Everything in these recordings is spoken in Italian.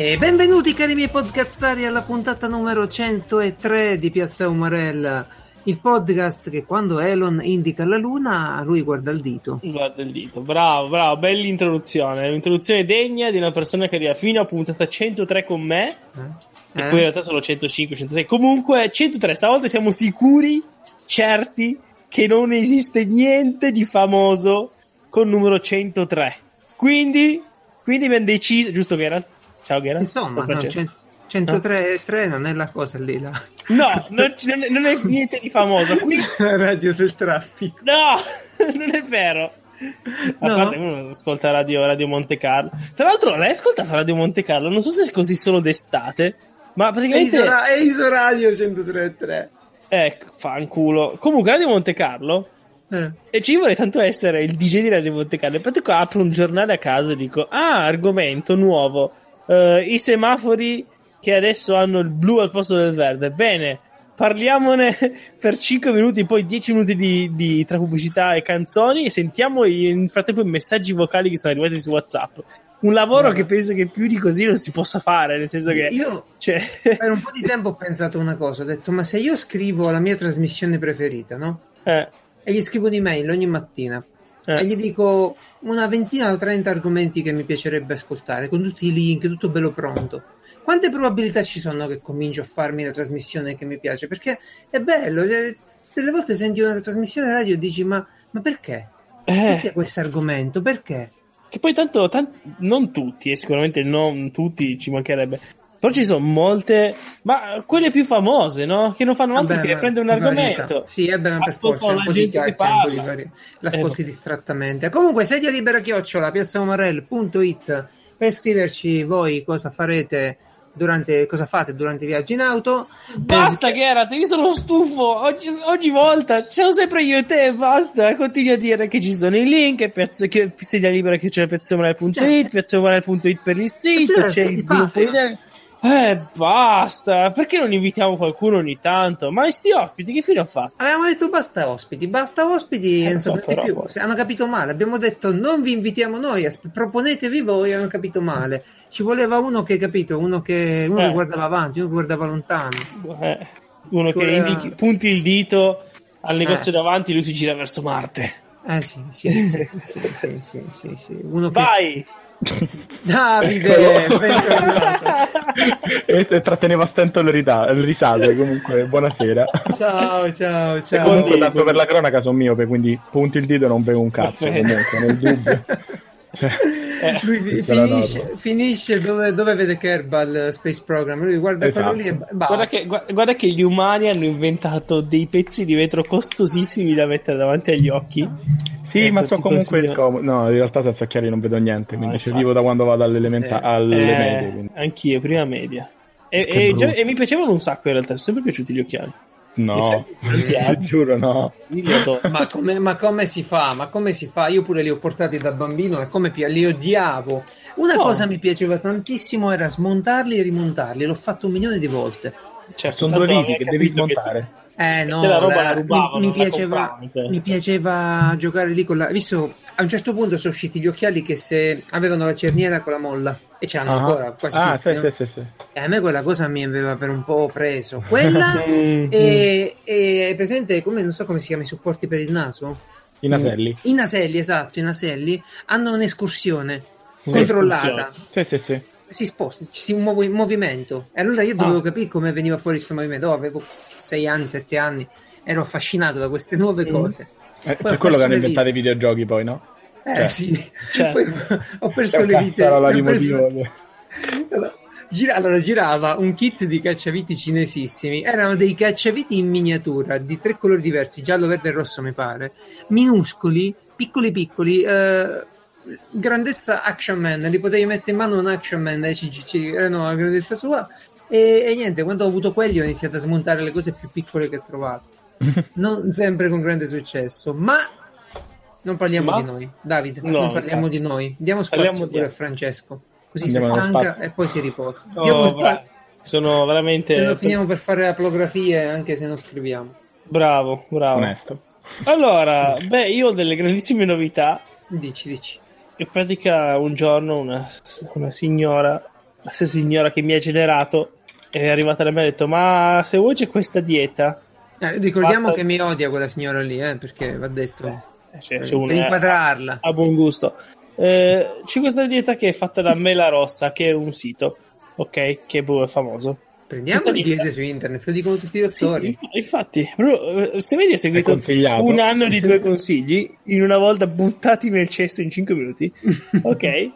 E benvenuti cari miei podcazzari alla puntata numero 103 di Piazza Umarella, il podcast che quando Elon indica la luna lui guarda il dito. Guarda il dito, bravo, bravo, bella introduzione, un'introduzione degna di una persona che arriva fino a puntata 103 con me, Eh? e Eh? poi in realtà sono 105, 106, comunque 103, stavolta siamo sicuri, certi, che non esiste niente di famoso con numero 103. Quindi, quindi abbiamo deciso, giusto Geralt? Ciao Geralt. Insomma, no, facendo- cent- 103 3 non è la cosa lì, la No, non, c- non è, non è niente di famoso. Qui radio del traffico. No, non è vero. A No? parte uno ascolta radio, radio Monte Carlo. Tra l'altro, l'hai ascoltato Radio Monte Carlo? Non so se è così solo d'estate, ma È praticamente. È Iso Radio 103 3. Ecco, fanculo. Comunque, Radio Monte Carlo. Eh. E ci vorrei tanto essere il DJ di Radio Monte Carlo. Infatti, qua apro un giornale a caso e dico: Ah, argomento nuovo. Eh, I semafori che adesso hanno il blu al posto del verde. Bene, parliamone per 5 minuti, poi 10 minuti di, di- tra pubblicità e canzoni. E sentiamo nel frattempo i messaggi vocali che sono arrivati su WhatsApp. Un lavoro Guarda. che penso che più di così non si possa fare. Nel senso che. Io Cioè, per un po' di tempo ho pensato una cosa, ho detto ma se io scrivo la mia trasmissione preferita, no? eh, E gli scrivo un'email ogni mattina eh. e gli dico una ventina o trenta argomenti che mi piacerebbe ascoltare, con tutti i link, tutto bello pronto. Quante probabilità ci sono che comincio a farmi la trasmissione che mi piace? Perché è bello, eh, delle volte senti una trasmissione radio e dici ma, ma perché? Eh. Perché questo argomento? Perché? Che poi tanto, tan- non tutti, e sicuramente non tutti ci mancherebbe. Però ci sono molte, ma quelle più famose, no? Che non fanno altro Vabbè, che prendere un varietà. argomento. Sì, è bene per forza, un la po' di gente che chiacchiere, un po' di L'ascolti Eh, distrattamente. Comunque, sedia libera chiocciola, piazzaumarell.it per scriverci voi cosa farete durante, cosa fate durante i viaggi in auto. Basta, Eh, Geralt, io sono stufo. Oggi, ogni volta siamo sempre io e te. Basta. Continui a dire che ci sono i link. Piazza, che, sedia libera che c'è piazzaumarell.it, Certo. piazzaumarell.it per il sito. Certo, c'è il gruppo di. Eh, basta. Perché non invitiamo qualcuno ogni tanto? Ma sti ospiti che fine ho fatto? Avevamo detto basta ospiti, basta ospiti, Eh, non so più. poi- hanno capito male. Abbiamo detto non vi invitiamo noi, proponetevi voi, hanno capito male. Ci voleva uno che, capito, uno che, uno Eh. che guardava avanti, uno che guardava lontano. Eh, uno che Voleva- indichi, punti il dito al negozio Eh. davanti, lui si gira verso Marte. Eh sì, sì, sì, sì, sì, sì, sì, sì. Uno che... Davide, e e tratteneva a stento le, rita- le risate. Comunque, buonasera. Ciao, ciao, E ciao. comunque, Quindi- tanto per la cronaca sono miope, quindi punti il dito e non bevo un cazzo. Perfetto. Comunque, nel dubbio. Cioè, Eh, Lui finisce, finisce dove, dove vede Kerbal Space Program. Lui guarda Esatto. quello lì e ba- basta. Guarda che, gua- guarda che gli umani hanno inventato dei pezzi di vetro costosissimi da mettere davanti agli occhi. Sì, Ecco, ma so ti comunque consiglio- scomodo. No, in realtà senza occhiali non vedo niente. Quindi No, ci infatti. vivo da quando vado all'elementa- Eh, alle Eh, medie. quindi. anch'io, prima media. E, e già- e mi piacevano un sacco in realtà, sono sempre piaciuti gli occhiali. No, anni. giuro no. Ma come, ma come si fa? Ma come si fa? Io pure li ho portati da bambino e come pi- li odiavo. Una No. cosa mi piaceva tantissimo era smontarli e rimontarli. L'ho fatto un milione di volte. Certo, Sono due viti avevi che devi smontare. Eh no, la roba la- la rubavano, mi, mi la piaceva, mi piaceva giocare lì con la. Visto a un certo punto sono usciti gli occhiali che se avevano la cerniera con la molla e c'hanno Ah. ancora quasi Ah, tutti, sì, no? sì, sì, sì. E a me quella cosa mi aveva per un po' preso. Quella Mm, e, e hai presente come non so come si chiama i supporti per il naso? I naselli. I naselli, esatto, i naselli hanno un'escursione Un'escursione. controllata. Sì, sì, sì. Si sposta, ci si muove in movimento. E allora io dovevo Ah. capire come veniva fuori questo movimento. Oh, avevo 6 anni, 7 anni, ero affascinato da queste nuove Mm. cose. Eh, Poi per quello che hanno inventato i videogiochi poi, no? Eh Cioè. sì, Cioè. poi ho perso le vite. ho perso-? Allora, gira- allora, girava un kit di cacciaviti cinesissimi. Erano dei cacciaviti in miniatura di tre colori diversi, giallo, verde e rosso, mi pare. Minuscoli, piccoli, piccoli. eh, grandezza Action Man. Li potevi mettere in mano un Action Man. eh, ci- ci- erano la grandezza sua. E, e niente, quando ho avuto quelli ho iniziato a smontare le cose più piccole che ho trovato. Non sempre con grande successo, ma non parliamo Ma? di noi. Davide, No, non parliamo infatti. di noi. Diamo spazio di- a Francesco. Così Andiamo si stanca e poi si riposa. Oh, Diamo bravo. spazio. Sono veramente Se no finiamo per fare aplografie anche se non scriviamo. bravo, bravo. Onesto. Allora, beh, io ho delle grandissime novità. Dici, dici. In pratica, un giorno una, una signora la stessa signora che mi ha generato è arrivata da me e ha detto ma se vuoi c'è questa dieta Eh, ricordiamo Fatta- che mi odia quella signora lì, eh, perché va detto. Eh, c'è, per c'è una- inquadrarla. a buon gusto Eh, c'è questa dieta che è fatta da Mela Rossa che è un sito ok che boh, è famoso Prendiamo dieta- diete su internet, lo dicono tutti i Sì, dottori. sì, infatti, proprio, eh, se vedi ho seguito un anno di tuoi consigli in una volta buttati nel cesso in 5 minuti, ok? e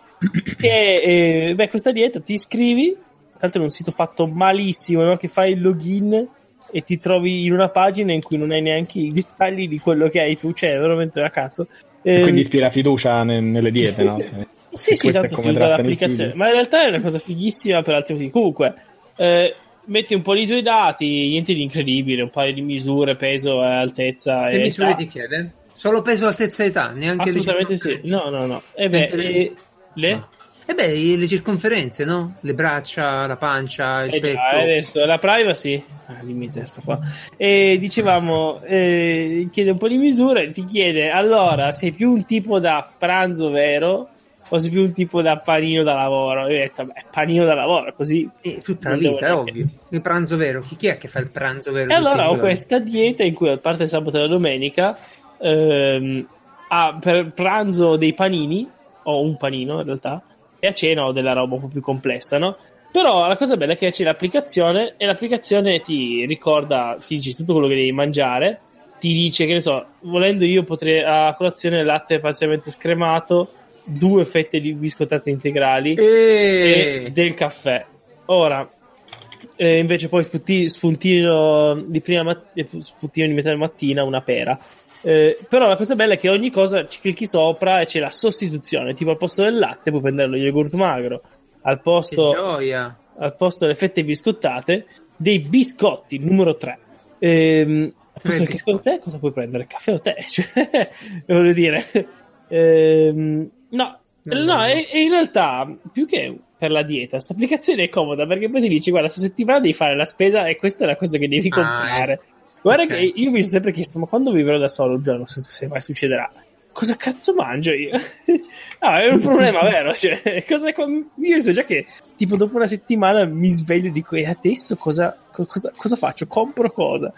eh, beh, questa dieta ti iscrivi, tra l'altro è un sito fatto malissimo, no? che fai il login e ti trovi in una pagina in cui non hai neanche i dettagli di quello che hai tu, cioè è veramente da cazzo. E Ehm, quindi ispira fiducia ne- nelle diete, no? Sì, sì, tanto si usa l'applicazione, ma in realtà è una cosa fighissima per altri motivi. Comunque, eh, metti un po' di tuoi dati, niente di incredibile, un paio di misure, peso, eh, altezza Che e misure età. ti chiede? Solo peso, altezza e età, neanche Assolutamente sì. No, no, no. E beh, Neanche le- e- le? Ah. E beh, le circonferenze, no? Le braccia, la pancia, il Eh petto. già, adesso la privacy, ah, dimmi testo qua. E dicevamo, eh, chiede un po' di misure, ti chiede allora sei più un tipo da pranzo vero sei più un tipo da panino da lavoro? Io ho detto, beh, panino da lavoro, così E tutta la vita, è ovvio. Il pranzo vero. Chi, chi è che fa il pranzo vero? E allora ho questa dieta in cui a parte il sabato e la domenica ehm, ha per pranzo dei panini, o un panino in realtà, e a cena ho della roba un po' più complessa, no? Però la cosa bella è che c'è l'applicazione e l'applicazione ti ricorda, ti dice tutto quello che devi mangiare, ti dice che ne so, volendo io potrei a colazione latte parzialmente scremato, due fette di biscottate integrali e E... del caffè. Ora, eh, invece poi spunti- spuntino di prima mat- eh, spuntino di metà mattina una pera. Eh, però la cosa bella è che ogni cosa ci clicchi sopra e c'è la sostituzione. Tipo al posto del latte puoi prendere lo yogurt magro, al Che posto, al posto delle fette biscottate, dei biscotti numero 3. Ehm, al posto del caffè o tè, cosa puoi prendere? Caffè o tè? Cioè, voglio dire, ehm, no, No. E, e in realtà più che per la dieta, questa applicazione è comoda perché poi ti dici: Guarda, questa settimana devi fare la spesa e questa è la cosa che devi Ah, comprare. ecco. Guarda Ok. che io mi sono sempre chiesto: ma quando vivrò da solo un giorno, se, se mai succederà, cosa cazzo mangio io? ah, è un problema, vero? Cioè, cosa, io so già che tipo dopo una settimana mi sveglio e dico: e adesso cosa, co- cosa, cosa faccio? Compro cosa?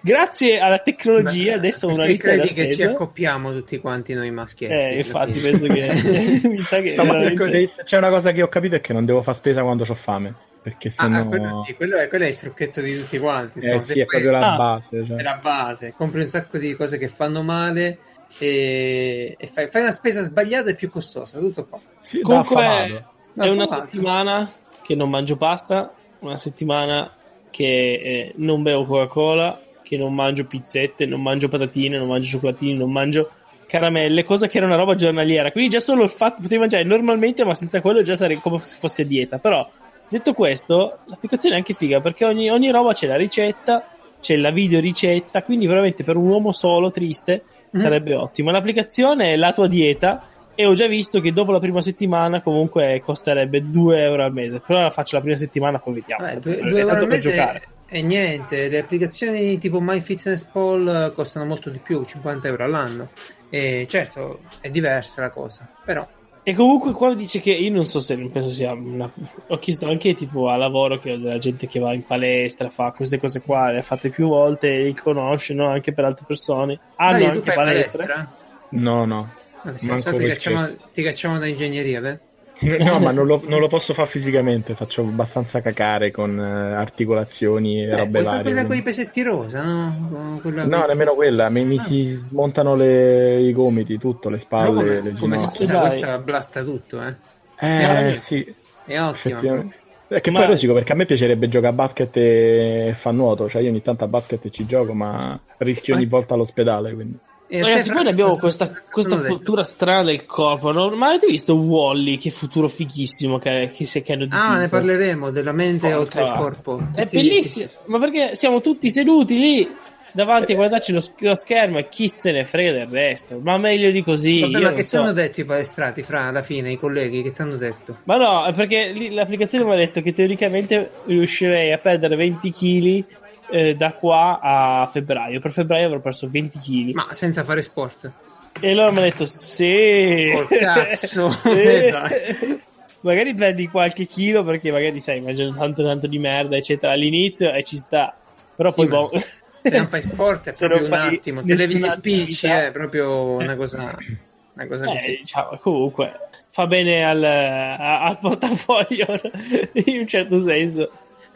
Grazie alla tecnologia, Beh, adesso ho una lista credi che ci accoppiamo tutti quanti noi maschietti. Eh, infatti, penso che mi sa che No, veramente- se- c'è una cosa che ho capito è che non devo fare spesa quando ho fame. Perché se Ah, no. quello, sì, quello, è, quello è il trucchetto di tutti quanti. eh insomma, sì, se è proprio la Ah. base. cioè. è la base. Compri un sacco di cose che fanno male e, e fai, fai una spesa sbagliata e più costosa. Tutto qua. Sì, Comunque. Da è una settimana che non mangio pasta, una settimana che eh, non bevo Coca-Cola, che non mangio pizzette, non mangio patatine, non mangio cioccolatini, non mangio caramelle, cosa che era una roba giornaliera. Quindi già solo il fatto potevi mangiare normalmente, ma senza quello già sarei come se fosse a dieta. Però, detto questo, l'applicazione è anche figa perché ogni, ogni roba c'è la ricetta, c'è la video ricetta, quindi veramente per un uomo solo triste Mhm. sarebbe ottimo. L'applicazione è la tua dieta e ho già visto che dopo la prima settimana comunque costerebbe 2 euro al mese. Però la faccio la prima settimana, poi vediamo. Vabbè, tanto due, per- due è euro tanto al mese giocare. E niente. Le applicazioni tipo MyFitnessPal costano molto di più, 50 euro all'anno. E certo, è diversa la cosa, però E comunque qua dice che io non so se non penso sia una... Ho chiesto anche tipo a lavoro che ho della gente che va in palestra, fa queste cose qua, le ha fatte più volte, li conoscono anche per altre persone. Hanno tu anche fai palestre. palestra? No, no. Ah, sì, Manco so ti, cacciamo, ti cacciamo da ingegneria, beh? No, ma non lo, non lo posso fare fisicamente. Faccio abbastanza cacare con eh, articolazioni e Eh, robe varie. quella con i pesetti rosa, no? Quella No, nemmeno quella. Mi, mi Ah. si smontano le- i gomiti, tutto, le spalle, come, le come ginocchia. scusa, Dai. questa blasta tutto, eh? Eh, sì, È effettivamente. È che Ma- poi rosico perché a me piacerebbe giocare a basket e fa nuoto, cioè io ogni tanto a basket ci gioco, ma rischio ogni Eh. volta all'ospedale. Quindi. E te, Ragazzi, poi abbiamo questa, questa cultura strana del corpo. no? Ma avete visto Wally? Che futuro fighissimo che, che, si- che hanno dipinto? Ah, ne parleremo della mente Porca. oltre il corpo. È Tutti- bellissimo, ma perché siamo tutti seduti lì davanti a guardarci lo, lo schermo e chi se ne frega del resto? Ma meglio di così. Vabbè, ma che so. ti hanno detto i palestrati, Fra, alla fine, i colleghi, che ti hanno detto? Ma no, è perché lì l'applicazione mi ha detto che teoricamente riuscirei a perdere 20 kg da qua a febbraio. Per febbraio avrò perso 20 kg. Ma senza fare sport. E loro mi hanno detto sì. Col cazzo. Eh, magari prendi qualche chilo perché magari sai, mangiano tanto tanto di merda, eccetera, all'inizio e ci sta. Però Sì, poi boh. Se non fai sport è proprio un attimo, te levi gli spicci, è proprio una cosa, una cosa Eh, così. diciamo, comunque fa bene al, a- al portafoglio in un certo senso.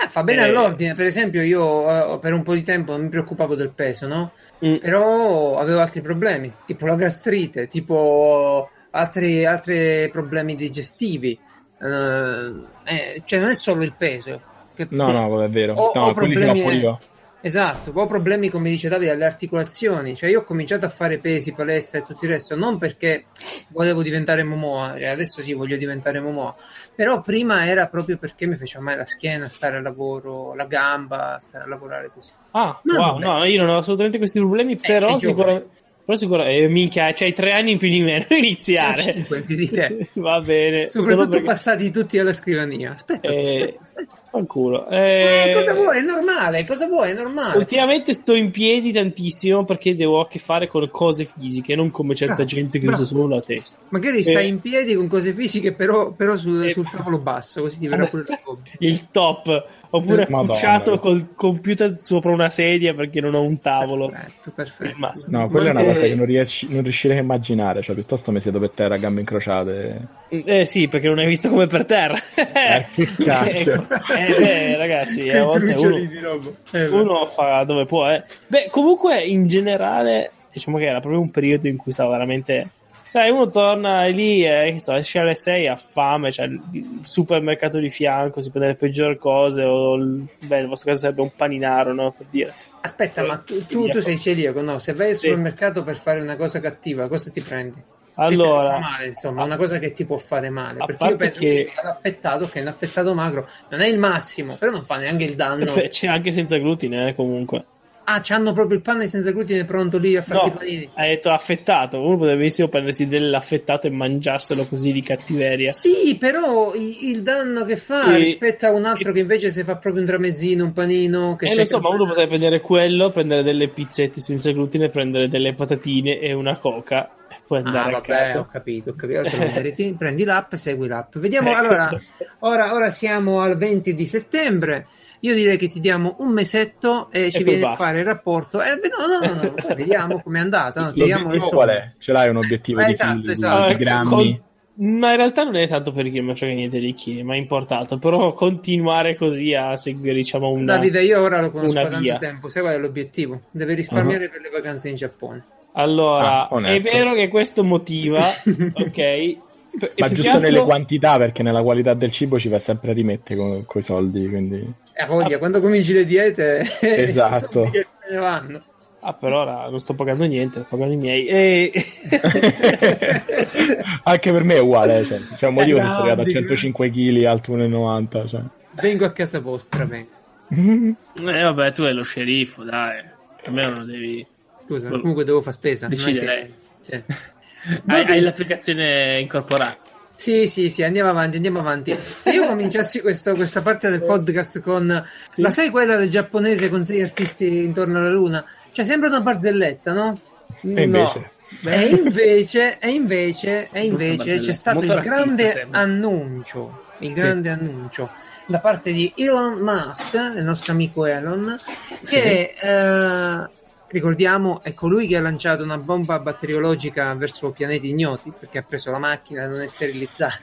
Eh, fa bene Eh. all'ordine, per esempio io eh, per un po' di tempo non mi preoccupavo del peso, no? Mm. Però avevo altri problemi, tipo la gastrite, tipo altri, altri problemi digestivi. Eh, eh, cioè non è solo il peso. che- No, no, è vero. Ho- no, ho problemi-. Esatto, ho problemi come dice Davide alle articolazioni, cioè io ho cominciato a fare pesi, palestra e tutto il resto, non perché volevo diventare Momoa, adesso sì voglio diventare Momoa, però prima era proprio perché mi faceva male la schiena, stare al lavoro, la gamba, stare a lavorare così. Ah, No, wow, vabbè. no, io non ho assolutamente questi problemi, però sei sicuramente. Però sicuramente, eh, minchia, c'hai tre anni in più di me, non iniziare. Cinque in più di te. Va bene. Soprattutto perché- passati tutti alla scrivania. Aspetta, Eh, aspetta. Fanculo. Eh, Eh, cosa vuoi? È normale, cosa vuoi? È normale. Ultimamente sto in piedi tantissimo perché devo a che fare con cose fisiche, non come certa Bravo, gente che bravo. usa solo la testa. Magari stai Eh. in piedi con cose fisiche, però, però sul, Eh. sul tavolo basso, così ti verrà pure. Il top. Oppure Madonna. accucciato col computer sopra una sedia perché non ho un tavolo. Perfetto, perfetto. No, quella è una cosa che non, riesci- non riuscirei a immaginare. Cioè, piuttosto mi siedo per terra a gambe incrociate. Eh sì, perché non hai visto come per terra. Eh, che cacchio. Eh, beh, ragazzi, a Che volte trucioli uno. Eh, uno fa dove può. Eh. Beh, comunque in generale, diciamo che era proprio un periodo in cui stava veramente... Sai, uno torna lì, che so, esce alle 6, ha fame, c'è il il supermercato di fianco, si prende le peggiori cose, o il, beh, nel vostro caso sarebbe un paninaro, no? Per dire. Aspetta, ma tu, tu- tu sei celiaco, no? Se vai al Sì. supermercato per fare una cosa cattiva, cosa ti prendi? Allora, male, insomma, una cosa che ti può fare male. A Perché io penso che- che l'affettato, che è un affettato magro, non è il massimo, però non fa neanche il danno. beh, c'è anche senza glutine, eh, comunque. Ah, c'hanno proprio il pane senza glutine pronto lì a farsi No, i panini. hai detto affettato. Uno potrebbe benissimo prendersi dell'affettato e mangiarselo così di cattiveria. Sì, però il, il danno che fa Sì. rispetto a un altro che invece si fa proprio un tramezzino, un panino. Che Eh, c'è lo so, che- ma uno potrebbe prendere quello, prendere delle pizzette senza glutine, prendere delle patatine e una coca e poi Ah, andare a vabbè, casa. ho capito, ho capito. Prendi l'app, segui l'app. Vediamo, Ecco. allora, ora, ora siamo al 20 di settembre. Io direi che ti diamo un mesetto e, ci poi vieni a basta. fare il rapporto. Eh, no, no, no, no, vediamo com'è andata. No, somme. qual è? Ce l'hai un obiettivo Eh, di esatto, chili, esatto. di Ah, grammi? con- Ma in realtà non è tanto perché non frega niente dei chili, ma è importato. Però continuare così a seguire, diciamo, una. Davide, io ora lo conosco da tanto tempo. Sai qual è l'obiettivo? Deve risparmiare per le vacanze in Giappone. Allora, Ah, è vero che questo motiva, ok? E Ma che giusto altro- nelle quantità, perché nella qualità del cibo ci va sempre a rimettere con i soldi, quindi... E voglia, quando cominci le diete, Esatto. sono che se ne vanno. Ah, per ora non sto pagando niente, sto pagando i miei. E... Anche per me è uguale, cioè, c'è un motivo se sei arrivato a grandi, 105 kg, alto 1,90 cioè. Vengo a casa vostra, vengo. Eh, vabbè, tu hai lo sceriffo, dai. Almeno non devi. Scusa, Boh. comunque devo fare spesa. non è Decide che- lei. Cioè. Hai, hai l'applicazione incorporata. Sì, sì, sì, andiamo avanti, andiamo avanti. Se io cominciassi questo- questa parte del podcast con... Sì. La sai quella del giapponese con sei artisti intorno alla luna? Cioè, sembra una barzelletta, no? E invece? E invece, e invece, e invece c'è stato molto il grande sembra. annuncio, il Sì. grande annuncio da parte di Elon Musk, il nostro amico Elon, che eh, ricordiamo è colui che ha lanciato una bomba batteriologica verso pianeti ignoti perché ha preso la macchina non è sterilizzata.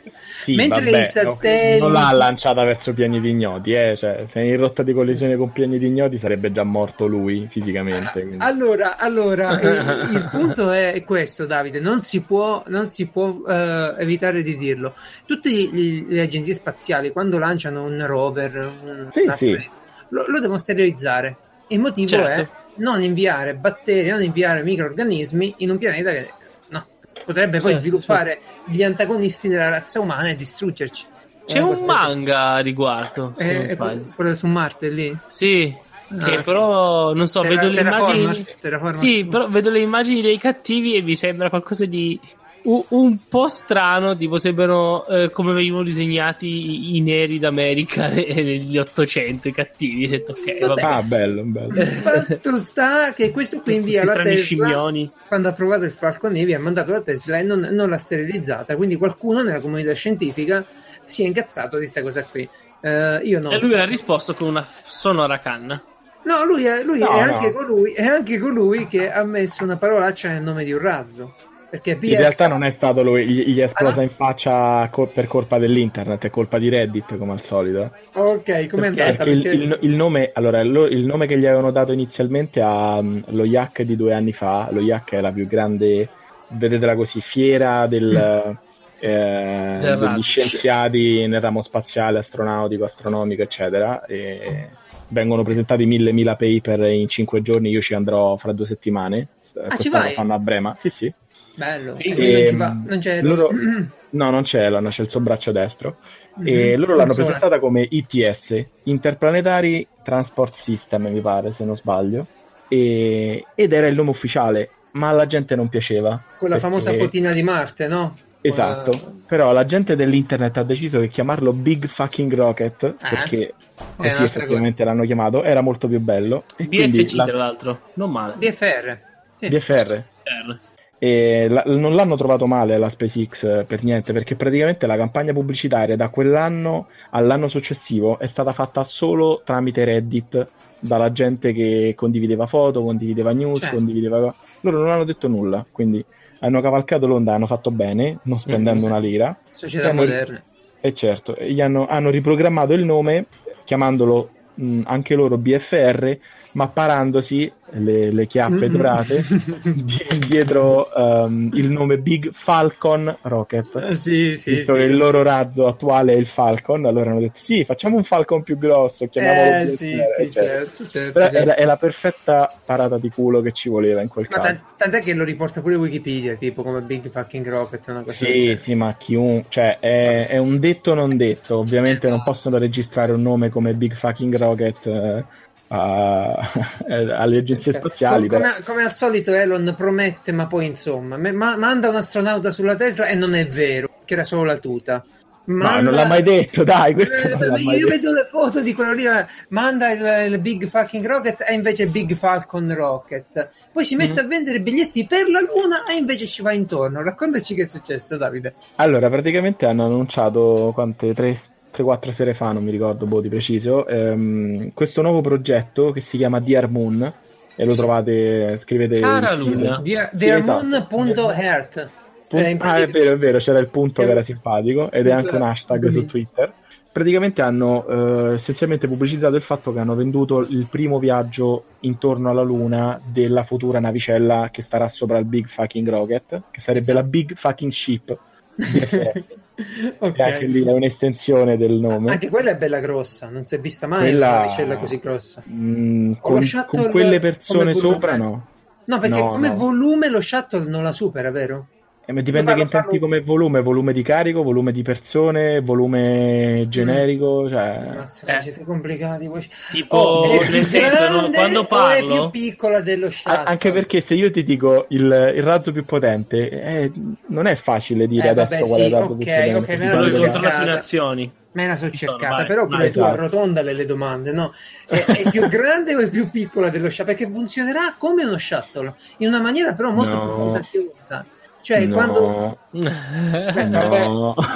Sì, Mentre vabbè, i satelliti- non l'ha lanciata verso pianeti ignoti, eh, cioè, se è in rotta di collisione con pianeti ignoti sarebbe già morto lui fisicamente. quindi- Allora, allora il, il punto è questo, Davide: non si può, non si può eh, evitare di dirlo. Tutte gli- le agenzie spaziali, quando lanciano un rover, un- Sì, sì. Lo, lo devono sterilizzare. Il motivo Certo. è non inviare batteri, non inviare microrganismi in un pianeta che no, potrebbe poi Certo, sviluppare gli antagonisti della razza umana e distruggerci. C'è un manga a riguardo. Se Eh, non è sbaglio. quello su Marte lì. Sì, che Ah, però non so, Terra- vedo le immagini. Terraformers, Terraformers. Sì, però vedo le immagini dei cattivi e mi sembra qualcosa di un po' strano. Tipo, sembrano eh, come venivano disegnati i, i neri d'America negli 800, i cattivi. Detto, ok, vabbè. Ah, bello, bello. Il fatto sta che questo qui invia la Tesla scimmioni. quando ha provato il Falcon Heavy ha mandato la Tesla e non, non l'ha sterilizzata quindi qualcuno nella comunità scientifica si è incazzato di questa cosa qui. Eh, io no. E lui ha risposto con una sonora canna. No, lui, è, lui No, è, no. anche colui, è anche colui che ha messo una parolaccia nel nome di un razzo. Perché In BF realtà non è stato lui, gli, gli è esplosa Ah, no? in faccia co- per colpa dell'internet, è colpa di Reddit come al solito. Ok, com'è Perché, andata? il, Perché- il- il nome, allora, lo- il nome che gli avevano dato inizialmente a mm, lo IAC di due anni fa, lo IAC è la più grande, vedetela così, fiera del, eh, Del degli scienziati nel ramo spaziale, astronautico, astronomico, eccetera. E vengono presentati mille, mila paper in cinque giorni, io ci andrò fra due settimane. Ah, ci Quest'anno vai? fanno a Brema, sì sì. Bello. Sì, E non ci Ehm, va, non c'è loro- No, non c'è Elon, c'è il suo braccio destro. E Mhm. loro l'hanno presentata come ITS, Interplanetary Transport System, mi pare, se non sbaglio. E- ed era il nome ufficiale, ma alla gente non piaceva. Quella perché- famosa fotina di Marte, no? Esatto, Quella- però la gente dell'internet ha deciso che chiamarlo Big Fucking Rocket, perché così un'altra effettivamente l'hanno chiamato, era molto più bello. E BFC la- tra l'altro, non male. BFR. Sì. BFR. R. E la- non l'hanno trovato male la SpaceX eh, per niente, perché praticamente la campagna pubblicitaria da quell'anno all'anno successivo è stata fatta solo tramite Reddit, dalla gente che condivideva foto, condivideva news, Certo. condivideva... Loro non hanno detto nulla, quindi hanno cavalcato l'onda, hanno fatto bene, non spendendo Mhm. una lira. Società Hanno- moderne. E certo, e gli hanno, hanno riprogrammato il nome chiamandolo mh, anche loro BFR, ma parandosi le, le chiappe dorate di- dietro ehm, il nome Big Falcon Rocket. Eh, sì, sì, Visto sì. che il loro razzo attuale è il Falcon, allora hanno detto sì, facciamo un Falcon più grosso, chiamiamolo Eh, sì, sì, certo, certo, certo. è, la, è la perfetta parata di culo che ci voleva in quel Ma caso. tan- tant'è che lo riporta pure Wikipedia, tipo come Big Fucking Rocket, una cosa Sì, sì, ma chiunque, cioè è, è un detto non detto. Ovviamente non Esatto. possono registrare un nome come Big Fucking Rocket eh, a- alle agenzie spaziali. Com- però- come, come al solito Elon promette, ma poi insomma, ma- manda un astronauta sulla Tesla e non è vero, che era solo la tuta. Ma non l'ha mai detto, dai, questo Eh, mai io detto. vedo le foto di quello lì, eh, manda il, il Big Fucking Rocket e invece Big Falcon Rocket. Poi si Mm. mette a vendere biglietti per la Luna e invece ci va intorno. Raccontaci che è successo, Davide. Allora, praticamente hanno annunciato quante 3-4 sere fa, non mi ricordo boh, di preciso, ehm, questo nuovo progetto che si chiama Dear Moon. E lo trovate, scrivete Cara. Luna. Dear, Sì, esatto. dearmoon.earth. Pun- Eh, ah, è vero, è vero, c'era il punto che era simpatico ed è anche un hashtag su. Twitter. Praticamente hanno eh, essenzialmente pubblicizzato il fatto che hanno venduto il primo viaggio intorno alla Luna della futura navicella che starà sopra il Big Fucking Rocket, che sarebbe la Big Fucking Ship. BFR. Ok. E anche lì è un'estensione del nome. Anche quella è bella grossa, non si è vista mai Quella- una navicella così grossa. Mm, con, lo shuttle con quelle persone sopra no. No, perché No, come no. volume lo shuttle non la supera, vero? Eh, ma dipende che intendi come volume, volume di carico, volume di persone, volume generico, cioè... Mazza, Eh. siete complicati. voi. Tipo, Oh, nel senso, no, grande quando parlo... più piccola dello shuttle? A- anche perché se io ti dico il, il razzo più potente, eh, non è facile dire Eh, adesso vabbè, qual è il sì, razzo ok, più potente. ok, controlla cercata. più nazioni. Me la so sono, cercata, però pure vai, tu vai. arrotondale le domande, no? È, è più grande o è più piccola dello shuttle? Perché funzionerà come uno shuttle, in una maniera però molto No. più fantasiosa. Cioè, no, quando... no.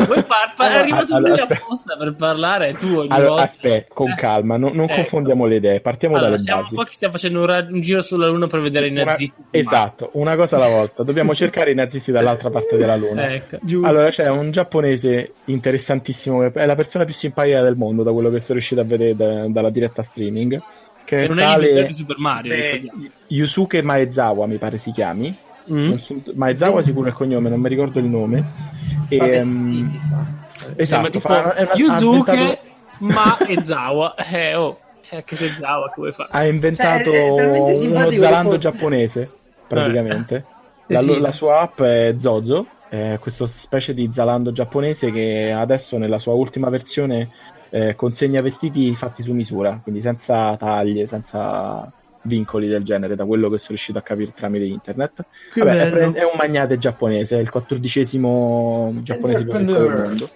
Vuoi far Allora, è arrivato allora, lui aspetta. apposta per parlare tu ogni Allora, volta. aspetta, con calma, non, non Ecco. confondiamo le idee, partiamo Allora, dalle siamo basi. qua che stiamo facendo un, ra- un giro sulla Luna per vedere i Una- nazisti. esatto, una cosa alla volta, dobbiamo cercare i nazisti dall'altra parte della luna. Ecco. Allora c'è un giapponese interessantissimo, è la persona più simpatica del mondo da quello che sono riuscito a vedere da- dalla diretta streaming, che Che è non è il tale di Super Mario. Beh. Yusuke Maezawa, mi pare si chiami. Mm? Maezawa sicuro è il cognome, non mi ricordo il nome. fa Ehm, vestiti, fa. esatto, tipo fa- è una- ha Yuzuke, inventato- ma e Zawa. Eh, oh, eh, che sei Zawa, vuoi fare? ha inventato Cioè, uno zalando giapponese, praticamente. Eh. La, Sì. la sua app è Zozo, è questa specie di zalando giapponese che adesso nella sua ultima versione eh, consegna vestiti fatti su misura, quindi senza taglie, senza vincoli del genere, da quello che sono riuscito a capire tramite internet. Vabbè, è, è un magnate giapponese, è il quattordicesimo giapponese più ricco del mondo.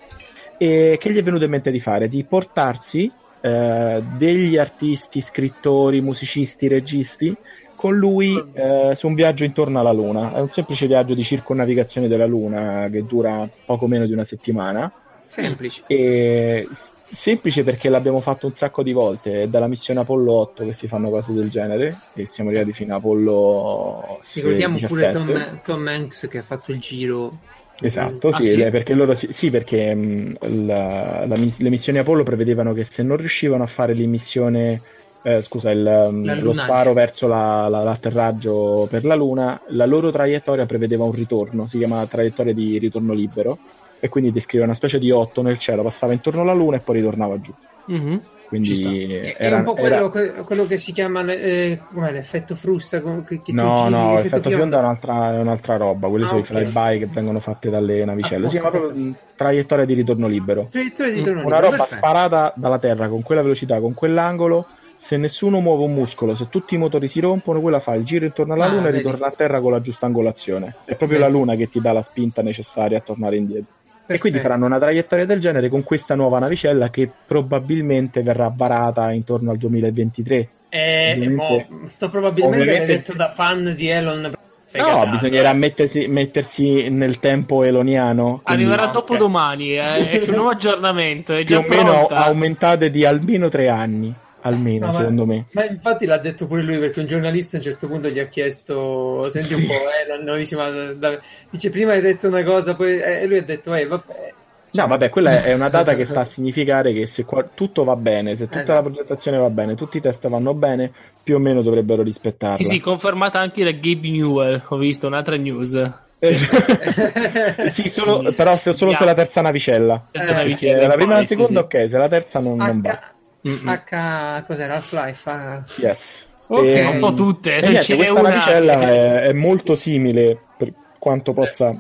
E che gli è venuto in mente di fare? Di portarsi eh, degli artisti, scrittori, musicisti, registi con lui eh, su un viaggio intorno alla Luna. È un semplice viaggio di circonnavigazione della Luna che dura poco meno di una settimana. Semplice. E semplice perché l'abbiamo fatto un sacco di volte. È dalla missione Apollo 8 che si fanno cose del genere. E siamo arrivati fino a Apollo Ricordiamo 17. pure Tom, Tom Hanks che ha fatto il giro. Esatto, Ah, sì, perché loro sì, perché mh, la- la le missioni Apollo prevedevano che se non riuscivano a fare l'immissione, eh, scusa, il, La lo sparo verso la- l'atterraggio per la Luna, la loro traiettoria prevedeva un ritorno, si chiama traiettoria di ritorno libero, e quindi descrive una specie di otto nel cielo, passava intorno alla Luna e poi ritornava giù. Mhm. Quindi sta. È, era, un po' era- quello, que- quello che si chiama eh, l'effetto frusta. Che, che No, giri, no, l'effetto effetto fionda è un'altra, è un'altra roba. Quelli Ah, sono ok. i flyby che vengono fatte dalle navicelle. Ah, si chiama proprio traiettoria di ritorno libero. Traiettoria di ritorno Una libero, roba perfetto. sparata dalla terra con quella velocità, con quell'angolo. Se nessuno muove un muscolo, se tutti i motori si rompono, quella fa il giro intorno alla Ah, Luna e ritorna a terra con la giusta angolazione. È proprio Vedi. la Luna che ti dà la spinta necessaria a tornare indietro. E quindi Perfetto. faranno una traiettoria del genere con questa nuova navicella che probabilmente verrà varata intorno al 2023. Eh, Ovviamente- mo, sto probabilmente ovviamente- detto da fan di Elon. No, fegatato, bisognerà eh. mettersi, mettersi nel tempo eloniano. quindi Arriverà no, dopo ok. domani, eh, è un nuovo aggiornamento, è più già o meno pronta. aumentate di almeno tre anni. Almeno, No, ma- secondo me. Ma infatti l'ha detto pure lui perché un giornalista a un certo punto gli ha chiesto: Senti un Sì. po', Elon, no, dice, ma da- dice prima hai detto una cosa, poi eh, e lui ha detto, eh, vabbè. No, vabbè, quella è una data che sta a significare che se qua- tutto va bene, se tutta Esatto. la progettazione va bene, tutti i test vanno bene, più o meno dovrebbero rispettarla. Sì, sì, confermata anche da Gabe Newell, ho visto un'altra news. Eh, sì, solo, però se, solo se la terza navicella. Terza Eh, navicella, Se la prima e la poi, sì, seconda, sì. ok, se la terza non, non va. H, Mm-mm. H cos'era? Half-Life? Ah, Yes. Ok. E, Un po' tutte, e non niente, questa una navicella è, è molto simile per quanto possa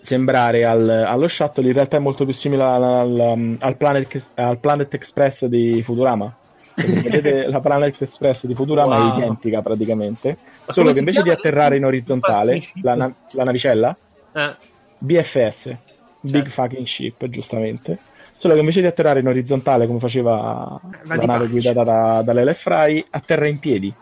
sembrare al- allo shuttle, in realtà è molto più simile al, al- al Planet, al Planet Express di Futurama. Se vedete la Planet Express di Futurama Wow. è identica praticamente, Ma solo che invece di atterrare in orizzontale, la, na- la navicella, Eh, BFS, Big Fucking Ship, giustamente. Solo che invece di atterrare in orizzontale come faceva va la nave guidata da, dall'Elef Fry, atterra in piedi.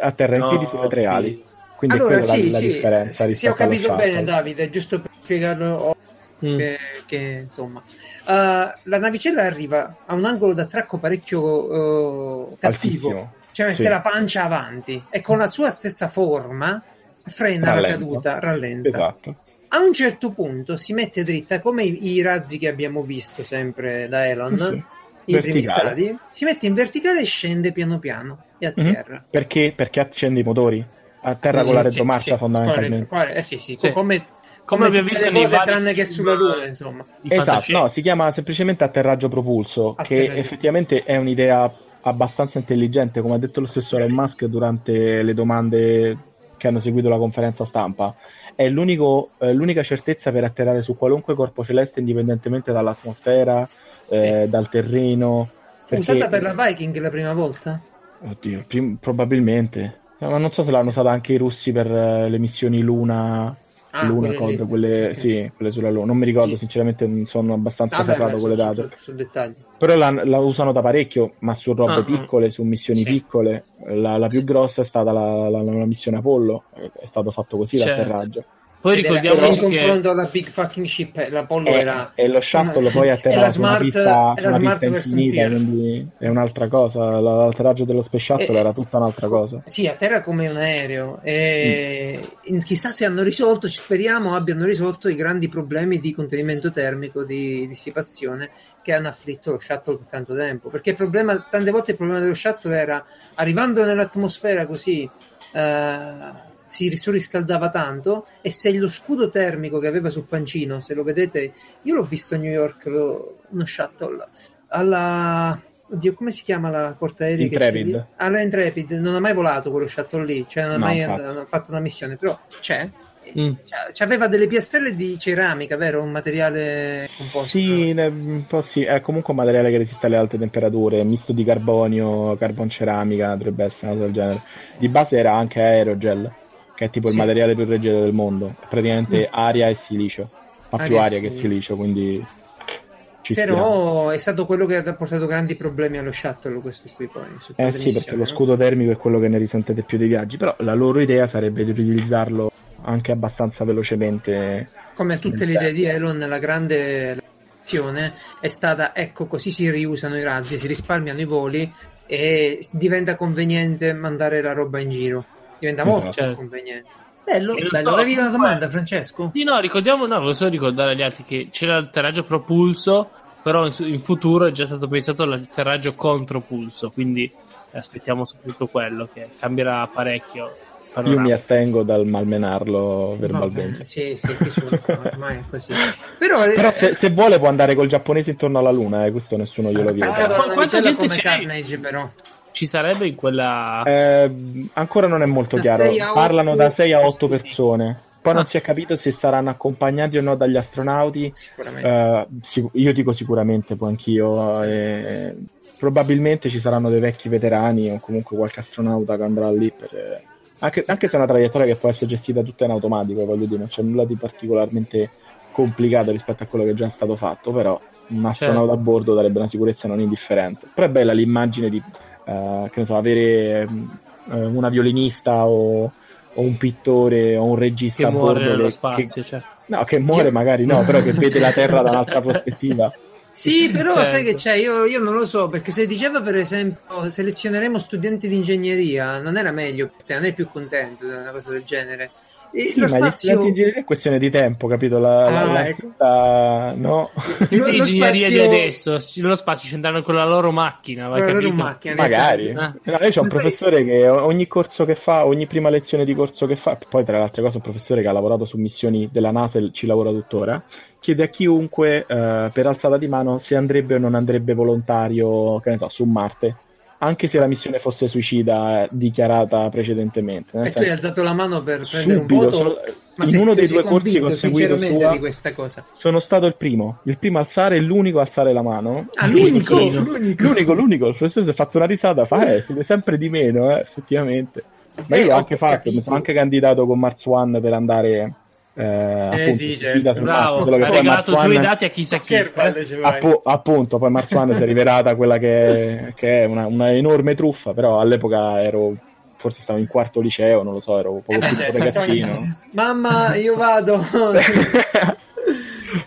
Atterra in No, piedi sulle tre sì. ali. Quindi Allora, è quella sì, la, la sì, differenza sì, ho rispetto allo capito shuttle. bene, Davide, giusto per spiegarlo mm. che, che, insomma Uh, la navicella arriva a un angolo d'attracco parecchio uh, cattivo Altissimo. cioè mette Sì. la pancia avanti e con la sua stessa forma frena Rallenta. la caduta rallenta Esatto. A un certo punto si mette dritta come i, i razzi che abbiamo visto sempre da Elon Sì. i primi Verticale. stadi si mette in verticale e scende piano piano e a Mhm. terra Perché? Perché accende i motori. Atterra Sì, con la retromarcia sì, fondamentalmente. retro- eh sì, sì, Sì. come, Come abbiamo tutte visto cose vari tranne che film, sulla Luna, insomma. di Esatto, no, si chiama semplicemente atterraggio propulso, che Atterraggio. effettivamente è un'idea abbastanza intelligente, come ha detto lo stesso Elon Musk durante le domande che hanno seguito la conferenza stampa. È l'unico- eh, l'unica certezza per atterrare su qualunque corpo celeste indipendentemente dall'atmosfera, eh, dal terreno. Perché- usata per la Viking la prima volta? Oddio, prim- probabilmente. No, ma non so se l'hanno usata anche i russi per eh, le missioni Luna, Ah, Luna, quelle quelle, Ok. sì, quelle sulla Luna. Non mi ricordo, Sì. sinceramente non sono abbastanza Vabbè, ferrato con le date. su- su. Però la, la usano da parecchio, ma su robe Ah, ah. piccole, su missioni Sì. piccole. La, la più Sì. grossa è stata la, la- la missione Apollo, è stato fatto così Certo. l'atterraggio. Poi ricordiamoci in che confronto alla Big Fucking Ship, eh, l'Apollo E, era... e lo shuttle poi è atterra la su una smart- pista, è su la una smart pista infinita, quindi è un'altra cosa. La- L'atterraggio dello Space Shuttle E- era tutta un'altra cosa. Sì, a terra come un aereo. E in- chissà se hanno risolto, ci speriamo abbiano risolto i grandi problemi di contenimento termico, di dissipazione che hanno afflitto lo shuttle per tanto tempo. Perché il problema, tante volte il problema dello shuttle era arrivando nell'atmosfera così. eh, si surriscaldava tanto e se lo scudo termico che aveva sul pancino, se lo vedete, io l'ho visto a New York, lo- uno shuttle alla oddio, come si chiama la portaerei che c'è Intrepid. Alla Intrepid, non ha mai volato quello shuttle lì, cioè non ha No, mai hanno fatto una missione, però c'è. Mm. C'aveva delle piastrelle di ceramica, vero? Un materiale composto. Sì, ne- un po' sì, è comunque un materiale che resiste alle alte temperature, misto di carbonio, carbon ceramica, dovrebbe essere una cosa del genere. Di base era anche aerogel, che è tipo il Sì. materiale più leggero del mondo, praticamente Mm. aria e silicio, fa più Aria e aria che silicio. quindi ci stiamo. Però è stato quello che ha portato grandi problemi allo shuttle, questo qui poi. Eh sì, perché lo no? scudo termico è quello che ne risente di più dei viaggi, però la loro idea sarebbe di utilizzarlo anche abbastanza velocemente. Come tutte le idee di Elon, la grande soluzione è stata ecco così si riusano i razzi, si risparmiano i voli e diventa conveniente mandare la roba in giro. Diventa Esatto. molto Certo. conveniente. Bello, lo bello. so, Avevi una domanda, Francesco? Sì, no, ricordiamo, no, volevo solo ricordare agli altri che c'era l'atterraggio propulso, però in, in futuro è già stato pensato l'atterraggio contropulso, quindi aspettiamo soprattutto quello che cambierà parecchio. il Io panorama. mi astengo dal malmenarlo verbalmente. Vabbè, sì, sì, ormai è così. Però, Però eh, se, se vuole può andare col giapponese intorno alla luna, eh, questo nessuno glielo vieta. Quanta gente come c'è? Carnage, però. Ci sarebbe in quella... Eh, ancora non è molto Da chiaro. Parlano otto da 6 a 8 ospiti. persone. Poi non Ah. si è capito se saranno accompagnati o no dagli astronauti. Sicuramente. Eh, sic- io dico sicuramente, poi anch'io. eh, probabilmente ci saranno dei vecchi veterani o comunque qualche astronauta che andrà lì per. eh, anche, anche se è una traiettoria che può essere gestita tutta in automatico, voglio dire, non c'è nulla di particolarmente complicato rispetto a quello che è già stato fatto, però un astronauta a bordo darebbe una sicurezza non indifferente. Però è bella l'immagine di, eh, che ne so, avere eh, una violinista o, o un pittore o un regista che a muore bordo nello spazio, che- cioè. No, che muore Io- magari no, però che vede la Terra da un'altra prospettiva. Sì, però Certo. sai che c'è, io, io non lo so, perché se diceva per esempio selezioneremo studenti di ingegneria, non era meglio per te, non eri più contento di una cosa del genere. Sì, lo ma gli spazio... studenti di ingegneria è questione di tempo, capito? La, la- Ah, la- ecco. la- no, Tutti Lo- di lo ingegneria spazio- di adesso, nello spazio ci andranno con la loro macchina, vai la loro macchina, magari. nel No, senso- io c'ho un professore che ogni corso che fa, ogni prima lezione di corso che fa, poi tra le altre cose un professore che ha lavorato su missioni della NASA e ci lavora tuttora, chiede a chiunque eh, per alzata di mano se andrebbe o non andrebbe volontario, che ne so, su Marte. Anche se la missione fosse suicida eh, dichiarata precedentemente. Nel E tu hai senso, alzato la mano per prendere subito, un voto? so- Ma in uno dei due corsi che ho seguito sua, di questa cosa? sono stato il primo, il primo a alzare e l'unico a alzare la mano. Ah, l'unico, L'unico. l'unico. L'unico, l'unico, il professore si è fatto una risata, fa, eh, siete sempre di meno, eh, effettivamente. Ma Eh, io l'ho ho anche fatto, capito. mi sono anche candidato con Mars One per andare eh, appunto, sì, certo. Bravo, solo che ha poi regalato due One- dati a chissà chi. Eh. appu- appunto, poi Mars One si è rivelata quella che, che è una, una enorme truffa, però all'epoca ero, forse stavo in quarto liceo, non lo so, ero poco Eh più certo, ragazzino. Mamma, io vado.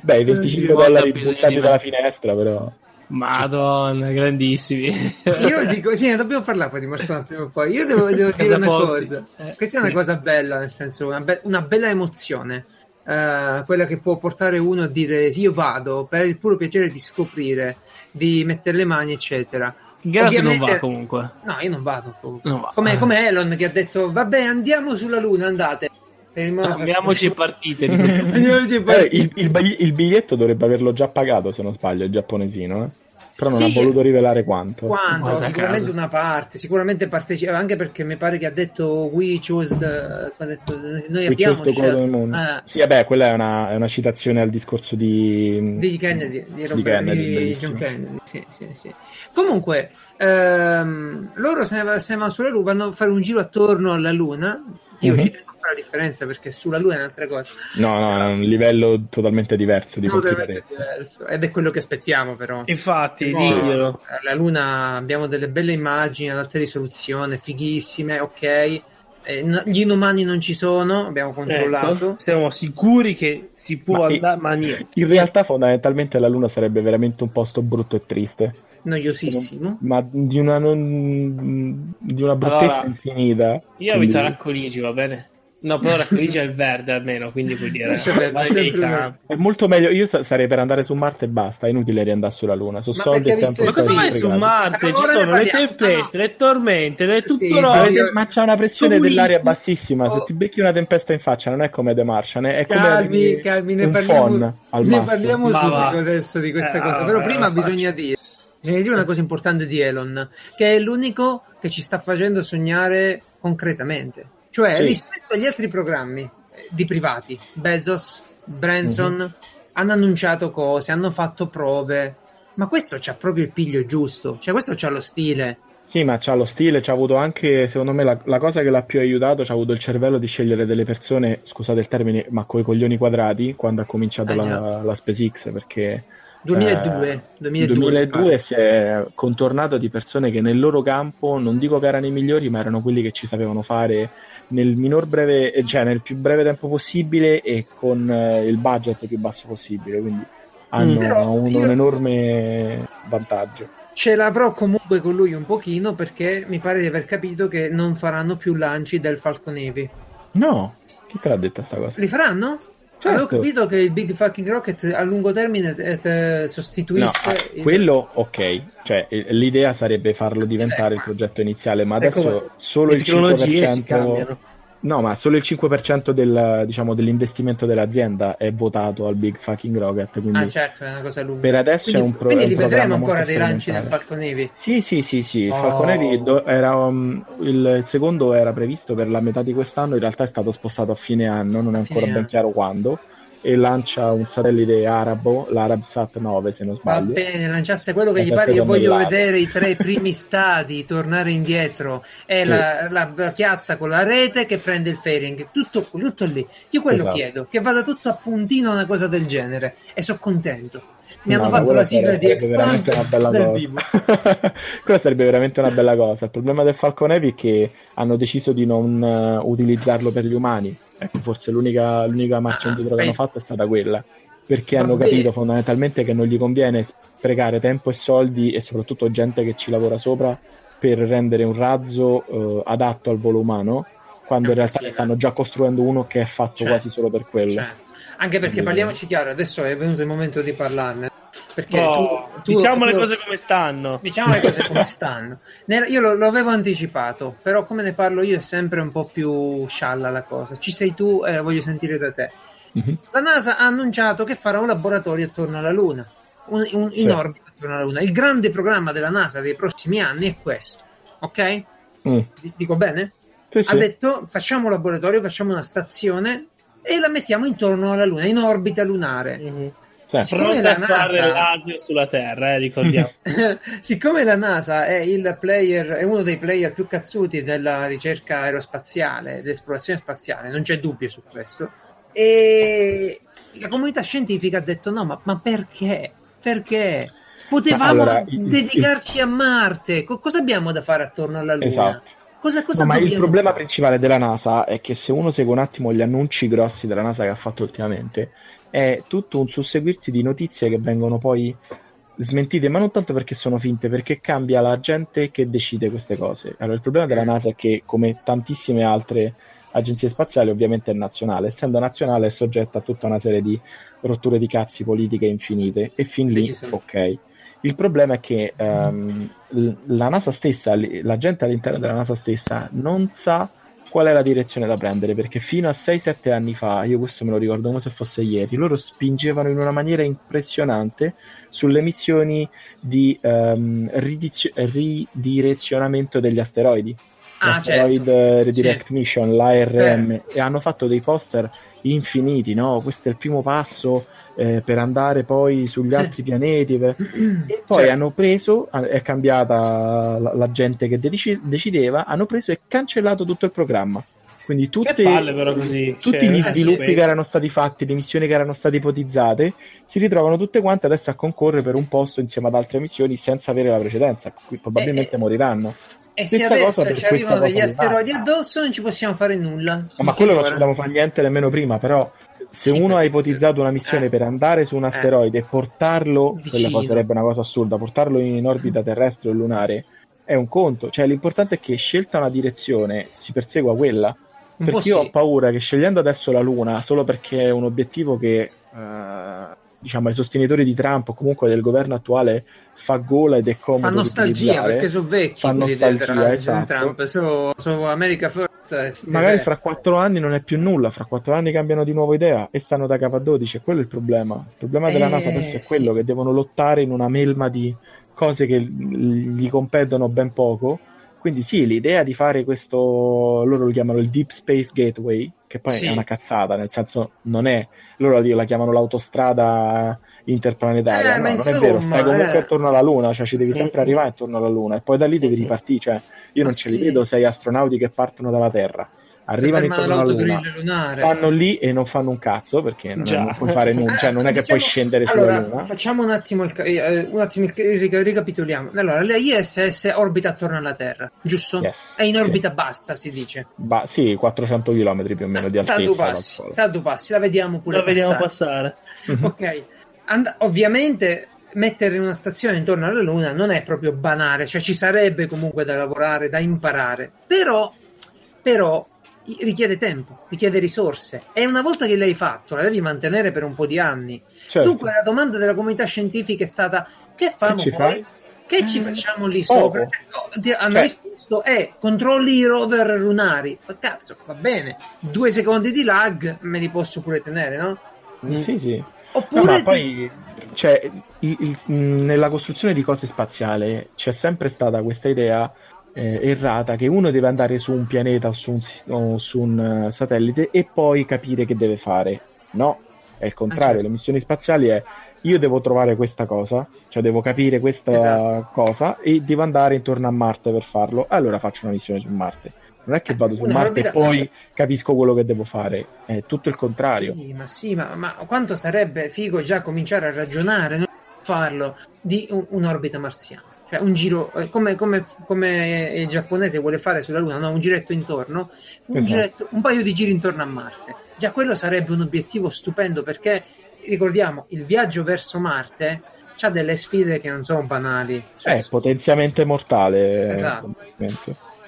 Beh, i 25 Oddio, dollari buttati dalla finestra, però. Madonna, grandissimi. Io dico, sì, ne dobbiamo parlare poi di Marsupilami prima o poi. Io devo, devo dire una Pozzi. cosa. Eh, Questa è una sì. cosa bella, nel senso, una, be- una bella emozione. Eh, quella che può portare uno a dire sì, io vado per il puro piacere di scoprire, di mettere le mani, eccetera. Gareth non va comunque. No, io non vado. comunque. Non va. Come, Eh. come Elon che ha detto, vabbè, andiamo sulla Luna, andate. Il modo- Cambiamoci partite. di- Andiamoci Eh, poi. il, il bagli- il biglietto dovrebbe averlo già pagato, se non sbaglio, il giapponesino, eh. Però non Sì, ha voluto rivelare quanto. Quanto? Sicuramente caso. una parte, sicuramente partecipa anche perché mi pare che ha detto we chose the, ha detto, noi We abbiamo scelto moon. eh, Sì, vabbè, quella è una, è una citazione al discorso di, di Kennedy, di, Robert, di Kennedy, di Kennedy. Sì, sì, sì. Comunque, ehm, loro se ne, va- se ne vanno sulla Luna, vanno a fare un giro attorno alla Luna. Io Mhm. ci tengo a fare la differenza perché sulla Luna è un'altra cosa. No, no, è un livello totalmente diverso di Totalmente diverso. Ed è quello che aspettiamo, però. Infatti, No, diglielo. La Luna abbiamo delle belle immagini ad alta risoluzione, fighissime, ok. Eh, no- gli inumani non ci sono, abbiamo controllato. Ecco, siamo sicuri che si può Ma- andare, ma niente. In realtà, fondamentalmente, la Luna sarebbe veramente un posto brutto e triste. Noiosissimo. Ma di una, non, di una bruttezza Allora, infinita. Io abito a Racconigi, va bene? No, però Racconigi è il verde almeno, quindi vuol dire... Sempre verde. campi. È molto meglio. Io sa- sarei per andare su Marte e basta. È inutile riandare sulla Luna. Sono Ma soldi e tempo. Ma cosa vai su. Marte? Allora Ci sono le tempeste, Ah, no. le tormente, le tutto Sì, rosa. sì, ma c'è una pressione Su- dell'aria bassissima. Se Oh. ti becchi una tempesta in faccia, non è come The Martian, è come Calmi, calmi, ne un parliamo, ne parliamo Ma subito va. adesso di questa Eh, cosa. vabbè, Però prima lo faccio. bisogna dire, bisogna dire una cosa importante di Elon, che è l'unico che ci sta facendo sognare concretamente. Cioè, Sì. rispetto agli altri programmi eh, di privati, Bezos, Branson, Mhm. hanno annunciato cose, hanno fatto prove, ma questo c'ha proprio il piglio giusto, cioè questo c'ha lo stile. Sì, ma c'ha lo stile, c'ha avuto anche, secondo me, la, la cosa che l'ha più aiutato, c'ha avuto il cervello di scegliere delle persone, scusate il termine, ma coi coglioni quadrati, quando ha cominciato Ah, la, la SpaceX, perché 2002, eh, 2002, 2002 si è contornato di persone che nel loro campo, non dico che erano i migliori, ma erano quelli che ci sapevano fare nel minor breve, eh, cioè nel più breve tempo possibile e con eh, il budget più basso possibile. Quindi hanno Però un, io- un enorme vantaggio. Ce l'avrò comunque con lui un pochino perché mi pare di aver capito che non faranno più lanci del Falcon Heavy. No, chi te l'ha detta sta cosa? Li faranno? Certo. Avevo capito che il Big Fucking Rocket a lungo termine eh, te- No, sostituisse ah, il- quello ok, cioè eh, l'idea sarebbe farlo diventare il progetto iniziale, ma Ecco, adesso solo Le il tecnologie si 5%, cambiano. No, ma solo il 5% del, diciamo, dell'investimento dell'azienda è votato al Big Fucking Rocket, quindi Ah, certo, è una cosa lunga. per adesso quindi, è un pro- quindi li vedremo ancora dei lanci del. Falcon Heavy. Sì, sì, sì, sì. Il Oh. Falconelli do- era, um, il, il secondo era previsto per la metà di quest'anno, in realtà è stato spostato a fine anno, non è ancora Fine ben anno. chiaro quando, e lancia un satellite arabo, l'Arabsat 9 se non Va sbaglio. bene, lanciasse quello che gli pare. Io voglio vedere i tre primi stadi, tornare indietro. E Sì. la, la- la piatta con la rete che prende il fairing. Tutto, tutto lì. Io quello Esatto. chiedo, che vada tutto a puntino, una cosa del genere. E sono contento. Mi No, hanno fatto la sigla di veramente una Expanse bella cosa. vivo. quella sarebbe veramente una bella cosa. Il problema del Falcon Heavy è che hanno deciso di non eh, utilizzarlo per gli umani. Ecco, forse l'unica, l'unica marcia indietro che hanno fatto è stata quella. Perché hanno capito fondamentalmente che non gli conviene sprecare tempo e soldi e soprattutto gente che ci lavora sopra per rendere un razzo eh, adatto al volo umano, quando in Eh, realtà ne stanno già costruendo uno che è fatto Certo. quasi solo per quello. Certo. Anche perché parliamoci chiaro, adesso è venuto il momento di parlarne. Perché Oh, tu, tu- diciamo le tu- cose come stanno. Diciamo le cose come stanno. Nel- io lo, lo avevo anticipato, però come ne parlo io è sempre un po' più scialla la cosa. Ci sei tu e voglio sentire da te. Mhm. La NASA ha annunciato che farà un laboratorio attorno alla Luna, un- un- in Sì. orbita attorno alla Luna. Il grande programma della NASA dei prossimi anni è questo, ok? Mm. Dico bene? Sì, sì. Ha detto facciamo un laboratorio, facciamo una stazione e la mettiamo intorno alla Luna, in orbita lunare. Mhm. Sì. Siccome Pronta la a sparare NASA- laser sulla Terra, eh, ricordiamo. Siccome la NASA è il player, è uno dei player più cazzuti della ricerca aerospaziale, dell'esplorazione spaziale, non c'è dubbio su questo. E la comunità scientifica ha detto: no, ma, ma perché? Perché? Potevamo allora, il- dedicarci a Marte. Co- cosa abbiamo da fare attorno alla Luna? Esatto. Cosa, cosa No, ma il problema fare? principale della NASA è che se uno segue un attimo gli annunci grossi della NASA che ha fatto ultimamente, è tutto un susseguirsi di notizie che vengono poi smentite, ma non tanto perché sono finte, perché cambia la gente che decide queste cose. Allora, il problema della NASA è che, come tantissime altre agenzie spaziali, ovviamente è nazionale. Essendo nazionale è soggetta a tutta una serie di rotture di cazzi politiche infinite, e fin lì, ok. Il problema è che l- la NASA stessa, la gente all'interno della NASA stessa non sa qual è la direzione da prendere perché fino a 6-7 anni fa, io questo me lo ricordo come se fosse ieri, loro spingevano in una maniera impressionante sulle missioni di ehm, ridizio- ridirezionamento degli asteroidi. Ah, L'Asteroid certo. Redirect Mission, l'ARM, e hanno fatto dei poster infiniti, no? Questo è il primo passo eh, per andare poi sugli altri pianeti. per- E poi Certo. hanno preso, è cambiata la, la gente che deci- decideva, hanno preso e cancellato tutto il programma. Quindi tutte, palle così. tutti cioè, gli sviluppi che erano stati fatti, le missioni che erano state ipotizzate, si ritrovano tutte quante adesso a concorrere per un posto insieme ad altre missioni senza avere la precedenza, qui probabilmente Eh, eh. moriranno. E se Stessa adesso cosa per ci arrivano cosa degli di asteroidi addosso, non ci possiamo fare nulla. No, ma quello non ci dobbiamo fare niente nemmeno prima, però se Sì, uno ha ipotizzato una missione eh. per andare su un asteroide e portarlo, quella poi sarebbe una cosa assurda, portarlo in orbita terrestre o lunare, è un conto. Cioè l'importante è che scelta una direzione si persegua quella. Un Perché io sì. ho paura che scegliendo adesso la Luna, solo perché è un obiettivo che eh, diciamo ai sostenitori di Trump o comunque del governo attuale fa gola ed è comodo Fa nostalgia perché sono vecchi fa nostalgia, esatto. Trump sono, sono America First. eh, magari fra quattro anni non è più nulla, fra quattro anni cambiano di nuovo idea e stanno da capo a 12, e quello è il problema. Il problema della Eh, NASA adesso è sì. quello che devono lottare in una melma di cose che gli competono ben poco. Quindi sì, l'idea di fare questo, loro lo chiamano il Deep Space Gateway, che poi Sì. è una cazzata, nel senso non è, loro la chiamano l'autostrada interplanetaria, Eh, no, non è insomma, vero, stai comunque eh. attorno alla Luna, cioè ci devi Sì. sempre arrivare intorno alla Luna e poi da lì devi ripartire, cioè io non Ma ce li sì. vedo sei astronauti che partono dalla Terra, arrivano intorno alla Luna, lunare. stanno lì e non fanno un cazzo perché non, non puoi fare nulla, cioè non è che Diciamo- puoi scendere allora, sulla Luna. Facciamo un attimo, il, ca- eh, un attimo il- ricapitoliamo. Allora, la ISS orbita attorno alla Terra, giusto? Yes, È in sì. orbita bassa, si dice. Ba- sì, 400 km più o meno di sta a due altezza. passi, sta a due passi, la vediamo pure La vediamo passare. passare. Mhm. Ok. and- ovviamente mettere una stazione intorno alla Luna non è proprio banale, cioè ci sarebbe comunque da lavorare, da imparare, però, però richiede tempo, richiede risorse e una volta che l'hai fatto la devi mantenere per un po' di anni. Certo. Dunque la domanda della comunità scientifica è stata che famo ci poi? fai? Che ci facciamo lì Poco. sopra? No, ti- hanno Cioè- risposto è controlli i rover lunari. Ma cazzo, va bene, due secondi di lag me li posso pure tenere, no? Sì, sì. No, Oppure ma poi cioè, il- il- nella costruzione di cose spaziali c'è sempre stata questa idea eh, errata che uno deve andare su un pianeta o su un, o su un eh, satellite e poi capire che deve fare. No, è il contrario. Ah, certo. Le missioni spaziali è io devo trovare questa cosa, cioè devo capire questa Esatto. cosa e devo andare intorno a Marte per farlo. Allora faccio una missione su Marte. Non è che vado su Una Marte e poi capisco quello che devo fare, è tutto il contrario. Sì, ma sì, ma, ma quanto sarebbe figo già cominciare a ragionare, non farlo, di un- un'orbita marziana. Cioè un giro, eh, come, come- come il giapponese vuole fare sulla Luna, no? un giretto intorno, un, Esatto. giretto, un paio di giri intorno a Marte. Già quello sarebbe un obiettivo stupendo perché, ricordiamo, il viaggio verso Marte ha delle sfide che non sono banali. Cioè, È potenzialmente mortale. eh, Esatto.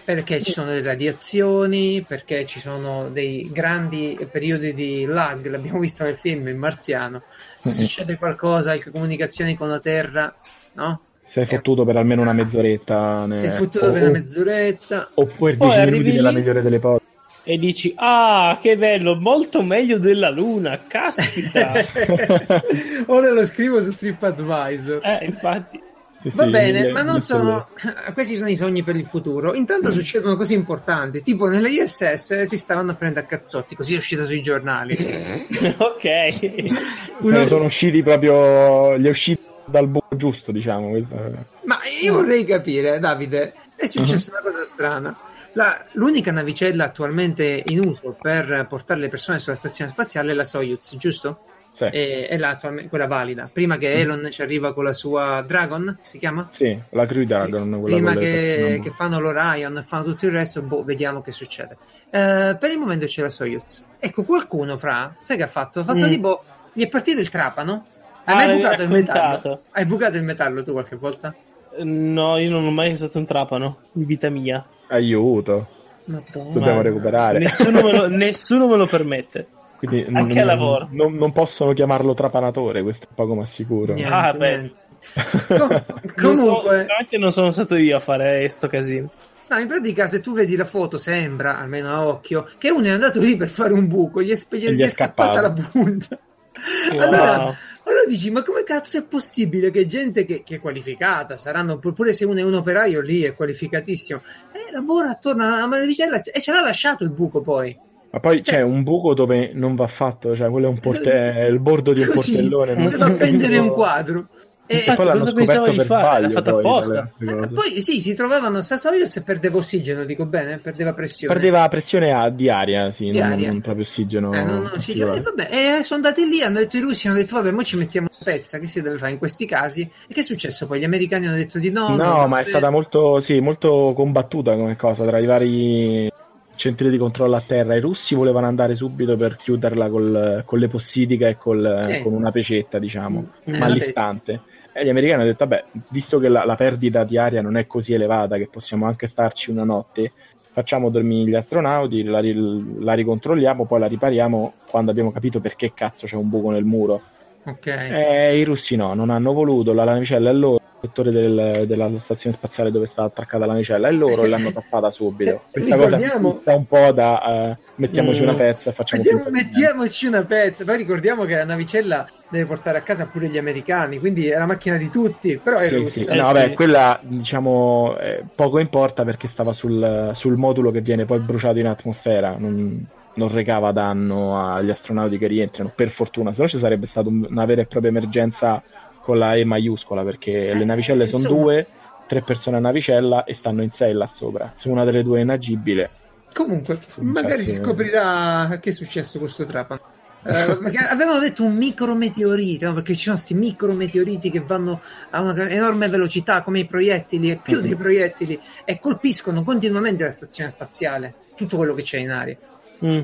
perché ci sono le radiazioni, perché ci sono dei grandi periodi di lag, l'abbiamo visto nel film in Marziano. Se succede qualcosa, le comunicazioni con la Terra, no? Sei fottuto per almeno una mezz'oretta. ne- Sei fottuto o- per una mezz'oretta. O per Poi 10 arrivi minuti nella migliore delle ipotesi. E dici, ah, che bello, molto meglio della Luna, caspita. Ora lo scrivo su TripAdvisor. eh, infatti. Sì, Va sì, bene, mille- ma non sono. Questi sono i sogni per il futuro. Intanto succedono cose importanti, tipo nelle ISS si stavano prendendo a cazzotti, così è uscita sui giornali. ok. Uno- sono usciti proprio. Gli è uscito dal buco giusto, diciamo. questa- Ma io vorrei capire, Davide, è successa una cosa strana. La- l'unica navicella attualmente in uso per portare le persone sulla stazione spaziale è la Soyuz, giusto? Sì, E- È, la quella valida. Prima che Elon ci arriva con la sua Dragon, si chiama? sì, la Crew Dragon. quella Prima che, che fanno l'Orion fanno tutto il resto, boh, vediamo che succede. Eh, per il momento c'è la Soyuz. Ecco, qualcuno fra, sai che ha fatto? Ha fatto Mm. tipo, gli è partito il trapano. Hai Ah, mai l'avevi bucato il raccontato. metallo? Hai bucato il metallo tu qualche volta? No, io non ho mai usato un trapano in vita mia. Aiuto, Madonna. dobbiamo recuperare. Nessuno me lo, nessuno me lo permette. Quindi Anche non- a lavoro. Non, non possono chiamarlo trapanatore, questo è poco ma sicuro. Niente, Ah, beh. Com- Non so- comunque, non sono stato io a fare sto casino. no, in pratica, se tu vedi la foto, sembra, almeno a occhio, che uno è andato lì per fare un buco, gli è, sp- gli E è gli è scappata la punta. Wow. Allora, allora dici, ma come cazzo è possibile che gente che, che è qualificata, saranno pure se uno è un operaio lì, è qualificatissimo, eh, lavora attorno alla navicella e ce l'ha lasciato il buco poi. Ma poi c'è un buco dove non va fatto, cioè quello è un porte- il bordo di un Così, portellone. non- deve appendere un quadro. E, E poi l'hanno cosa pensavo di fare? L'ha fatta poi, apposta. Eh, poi sì, si trovavano sta Soyuz e perdeva ossigeno, dico bene, perdeva pressione. Perdeva pressione a- di aria, sì, Di non, aria. non proprio ossigeno. Eh, no, no, ci dice, eh, vabbè, eh, sono andati lì, hanno detto i russi, hanno detto vabbè, mo ci mettiamo una pezza, che si deve fare in questi casi? E che è successo poi? Gli americani hanno detto di no. No, no, ma è vabbè. stata molto, sì, molto combattuta come cosa tra i vari centri di controllo a terra. I russi volevano andare subito per chiuderla col- con le possidiche e col- Eh. con una pecetta, diciamo, Eh, ma la all'istante. E gli americani hanno detto, vabbè, visto che la, la perdita di aria non è così elevata, che possiamo anche starci una notte, facciamo dormire gli astronauti, la, la ricontrolliamo, poi la ripariamo quando abbiamo capito perché cazzo c'è un buco nel muro. Ok. Eh, I russi no, non hanno voluto, la navicella è loro, settore del- della stazione spaziale dove sta attraccata la navicella è loro e l'hanno tappata subito. Eh, Questa cosa ricordiamo- sta un po' da eh, mettiamoci Mm. una pezza e facciamo Mettiamo- mettiamoci una pezza. Poi ricordiamo che la navicella deve portare a casa pure gli americani, quindi è la macchina di tutti, però è Sì, russa. sì. Eh, No, vabbè, sì. quella diciamo eh, poco importa perché stava sul, sul modulo che viene poi bruciato in atmosfera, non, non recava danno agli astronauti che rientrano, per fortuna, se no ci sarebbe stata un- una vera e propria emergenza con la E maiuscola perché Eh, le navicelle sono due, tre persone a navicella e stanno in sei là sopra. Se una delle due è inagibile, Comunque, magari si scoprirà che è successo con questo trapano. Eh, avevano detto un micrometeorite, no? perché ci sono questi micrometeoriti che vanno a una enorme velocità come i proiettili e più dei proiettili e colpiscono continuamente la stazione spaziale, tutto quello che c'è in aria. Mm.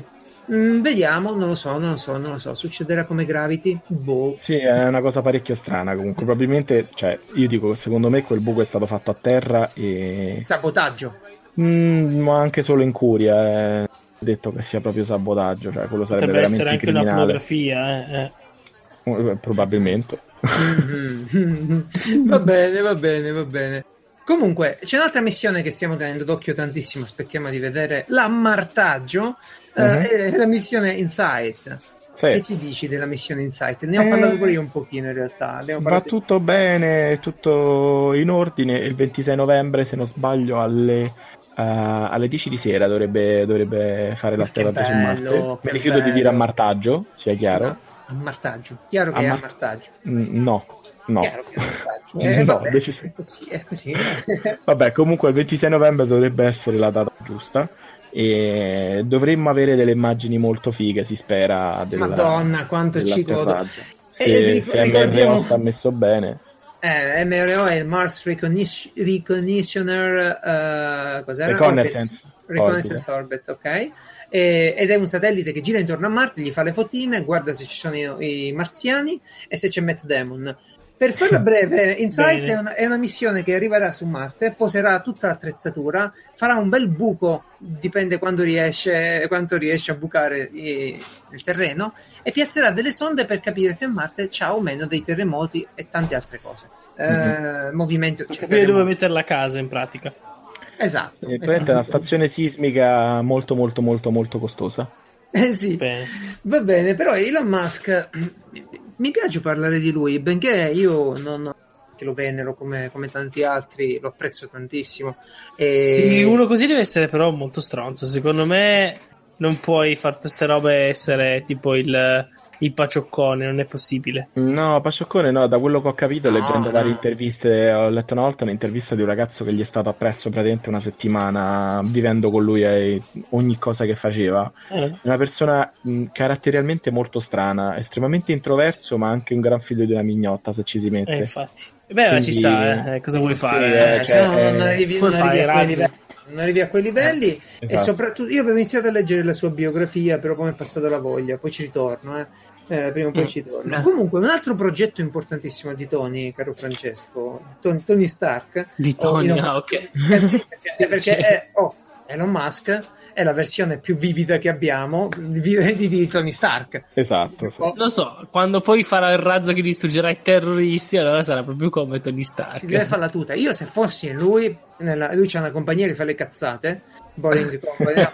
Mm, vediamo, non lo so, non lo so, non lo so. Succederà come Gravity? Boh. Sì, è una cosa parecchio strana comunque. Probabilmente, cioè, io dico, secondo me quel buco è stato fatto a terra e... Sabotaggio. Mm, ma anche solo in curia, eh. detto che sia proprio sabotaggio, cioè quello sarebbe Potrebbe veramente essere anche una criminale. pornografia. Eh, eh. Eh, Probabilmente. Mhm. va bene, va bene, va bene. Comunque, c'è un'altra missione che stiamo tenendo d'occhio tantissimo. Aspettiamo di vedere l'ammartaggio. È la missione Insight. Sì. Che ci dici della missione Insight? Ne ho Eh, parlato pure io un pochino in realtà. Abbiamo Va parlato tutto bene, tutto in ordine. Il 26 novembre, se non sbaglio, alle, eh, alle 10 di sera dovrebbe, dovrebbe fare l'atterraggio su bello, Marte. Mi rifiuto di dire bello. ammartaggio, sia chiaro. No, ammartaggio. Chiaro che è Amma- ammartaggio. Mm, No, no. Eh, No, vabbè, decis- è così, è così. Vabbè, comunque il 26 novembre dovrebbe essere la data giusta. E dovremmo avere delle immagini molto fighe, si spera. Della, Madonna, quanto ci godo. dell'atterraggio. E Se, ric- se ricordiamo- MRO sta messo bene. Eh, MRO è Mars Recognition- Reconnaissance eh, cos'era? Reconnaissance Orbit. Reconnaissance Orbit, ok. E- ed è un satellite che gira intorno a Marte, gli fa le fotine, guarda se ci sono i, i marziani e se c'è Matt Damon. Per farla breve, Insight è una, è una missione che arriverà su Marte, poserà tutta l'attrezzatura, farà un bel buco, dipende quando riesce, quanto riesce a bucare i- il terreno, e piazzerà delle sonde per capire se Marte ha o meno dei terremoti e tante altre cose. Eh, movimento Per cioè, capire dove mettere la casa in pratica. Esatto. E praticamente è una esatto. stazione sismica molto molto molto molto costosa. Eh sì, Bene. va bene, però Elon Musk mi- piace parlare di lui, benché io non che lo venero come, come tanti altri, lo apprezzo tantissimo. E... Sì, uno così deve essere però molto stronzo. Secondo me non puoi fare queste robe essere tipo il, il pacioccone, non è possibile. No, Pascioccone no, da quello che ho capito No, leggendo varie interviste, ho letto una volta un'intervista di un ragazzo che gli è stato appresso praticamente una settimana vivendo con lui e ogni cosa che faceva. Eh, una persona mh, caratterialmente molto strana, estremamente introverso, ma anche un gran figlio di una mignotta, se ci si mette. eh, infatti. Beh, ma ci Quindi- sta, eh. cosa vuoi Sì, fare? eh, Eh, cioè, se no non eh, arrivi, come non arrivi a quei razzi? livelli. Non arrivi a quei livelli e esatto. soprattutto io avevo iniziato a leggere la sua biografia, però poi mi è passata la voglia, poi ci ritorno, eh. Eh, prima o poi Mm. ci torno. Eh. Comunque, un altro progetto importantissimo di Tony, caro Francesco, Ton- Tony Stark, Di Oh, Tony, io- ah, ok. Eh sì, perché, perché Sì. è, oh, Elon Musk è la versione più vivida che abbiamo di, di, di Tony Stark. Esatto, sì. Oh, Non so, quando poi farà il razzo che distruggerà i terroristi, allora sarà proprio come Tony si deve Stark. fare la tuta. Io se fossi lui, nella- lui c'ha una compagnia che fa le cazzate, Boring Company.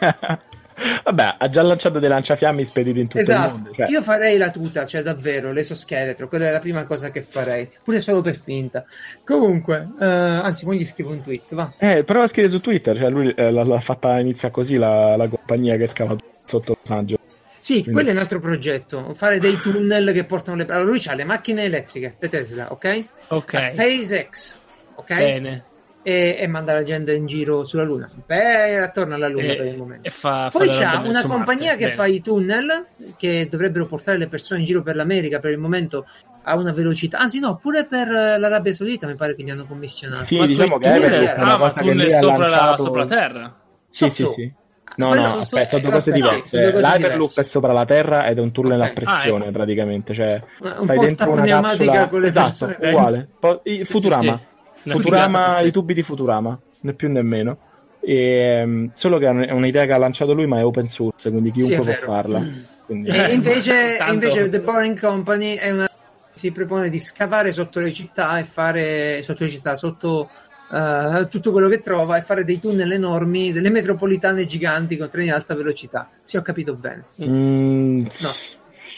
Vabbè, ha già lanciato dei lanciafiamme spediti in tutto il Esatto, mondo. cioè. io farei la tuta, cioè davvero, l'esoscheletro, quella è la prima cosa che farei, pure solo per finta. Comunque, eh, anzi, poi gli scrivo un tweet, va. Eh, prova a scrivere su Twitter, cioè lui eh, l'ha, l'ha fatta inizia così la, la compagnia che scava sotto Angeles. Sì, Quindi- quello è un altro progetto, fare dei tunnel che portano le... Allora, lui ha le macchine elettriche, le Tesla, ok? La Ok, SpaceX, ok? bene. E, e manda la gente in giro sulla Luna. Beh, attorno alla Luna E- per il momento. E fa, Poi fa c'è una compagnia Marte. che Bene. fa i tunnel che dovrebbero portare le persone in giro per l'America per il momento a una velocità, anzi no, pure per eh, l'Arabia Saudita mi pare che gli hanno commissionato. Sì, Ma diciamo che tunnel- è una ah, ma cosa che tunnel ha sopra, la, lanciato- sopra la terra. Sì, Sotto. sì, sì. No, Quello- no, aspetta, sono due eh, cose aspetta, diverse. cose L'Hyperloop è sopra la terra ed è un tunnel Ok. a pressione, Ah, ecco. praticamente. Cioè, Un stai po' dentro una capsula. con le esatto, uguale. Po- i- Futurama. Sì, sì. Futurama, figata, i sì. tubi di Futurama, né più né meno. E, ehm, solo che è un'idea che ha lanciato lui, ma è open source, quindi chiunque Sì, può farla. Quindi- E invece, Tanto- invece The Boring Company è una si propone di scavare sotto le città e fare sotto le città, sotto eh, tutto quello che trova e fare dei tunnel enormi, delle metropolitane giganti con treni ad alta velocità. Se ho capito bene. Mm, No.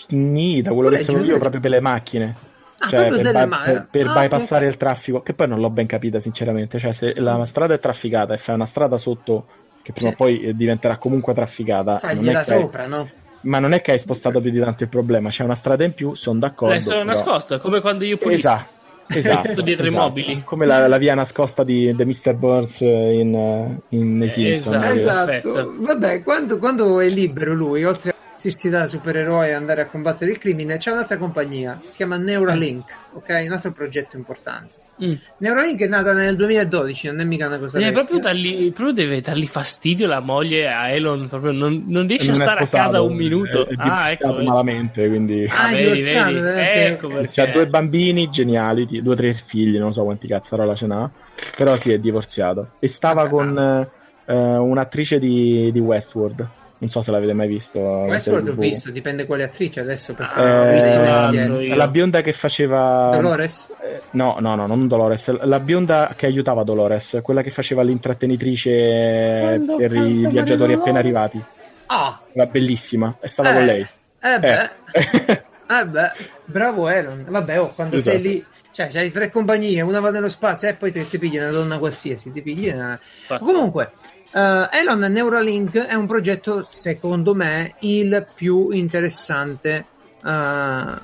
Sì, da quello Pure che giù- io, proprio per le macchine. Ah, Cioè, per, delle by- ma- per- per ah, bypassare ok. il traffico, che poi non l'ho ben capita, sinceramente. Cioè, se la strada è trafficata e fai una strada sotto, che prima o poi eh, diventerà comunque trafficata, non Fagliela è che hai- sopra, no? ma non è che hai spostato più di tanto il problema. C'è una strada in più, sono d'accordo. Adesso è però- nascosta, come quando io pulisco. Esatto. Esatto, dietro i esatto. mobili. come la, la via nascosta di The Mr. Burns in, eh, in The Simpsons. Esatto. Esatto. Vabbè, quando, quando è libero lui, oltre vestirsi da supereroe e andare a combattere il crimine, c'è un'altra compagnia, si chiama Neuralink, ok? Un altro progetto importante. Mm. Neuralink è nata nel 2012, non è mica una cosa Eh, vecchia. proprio, proprio deve dargli fastidio la moglie a Elon. Proprio non, non riesce Non a è stare sposato, a casa un minuto. È, è ah, ecco. malamente, quindi... Ah, è vedi, divorziato, vedi. eh, Ecco perché. Ha due bambini geniali, due o tre figli, non so quanti cazzarola ce n'ha, però si è divorziato. E stava Ah, con eh, un'attrice di, di Westworld, non so se l'avete mai visto. Westworld serie ho TV. visto, dipende quale attrice adesso per Ah, fare Eh, io. la bionda che faceva Dolores? eh, no no no non Dolores la bionda che aiutava Dolores quella che faceva l'intrattenitrice Quando per i canta viaggiatori Dolores. appena arrivati Ah! la bellissima è stata Eh, con lei Eh beh, Eh. eh beh, bravo Elon. Vabbè, oh, quando Esatto. sei lì, cioè, c'hai tre compagnie, una va nello spazio e poi te, ti pigli una donna qualsiasi, ti pigli una... Comunque, eh, Elon Neuralink è un progetto, secondo me, il più interessante eh,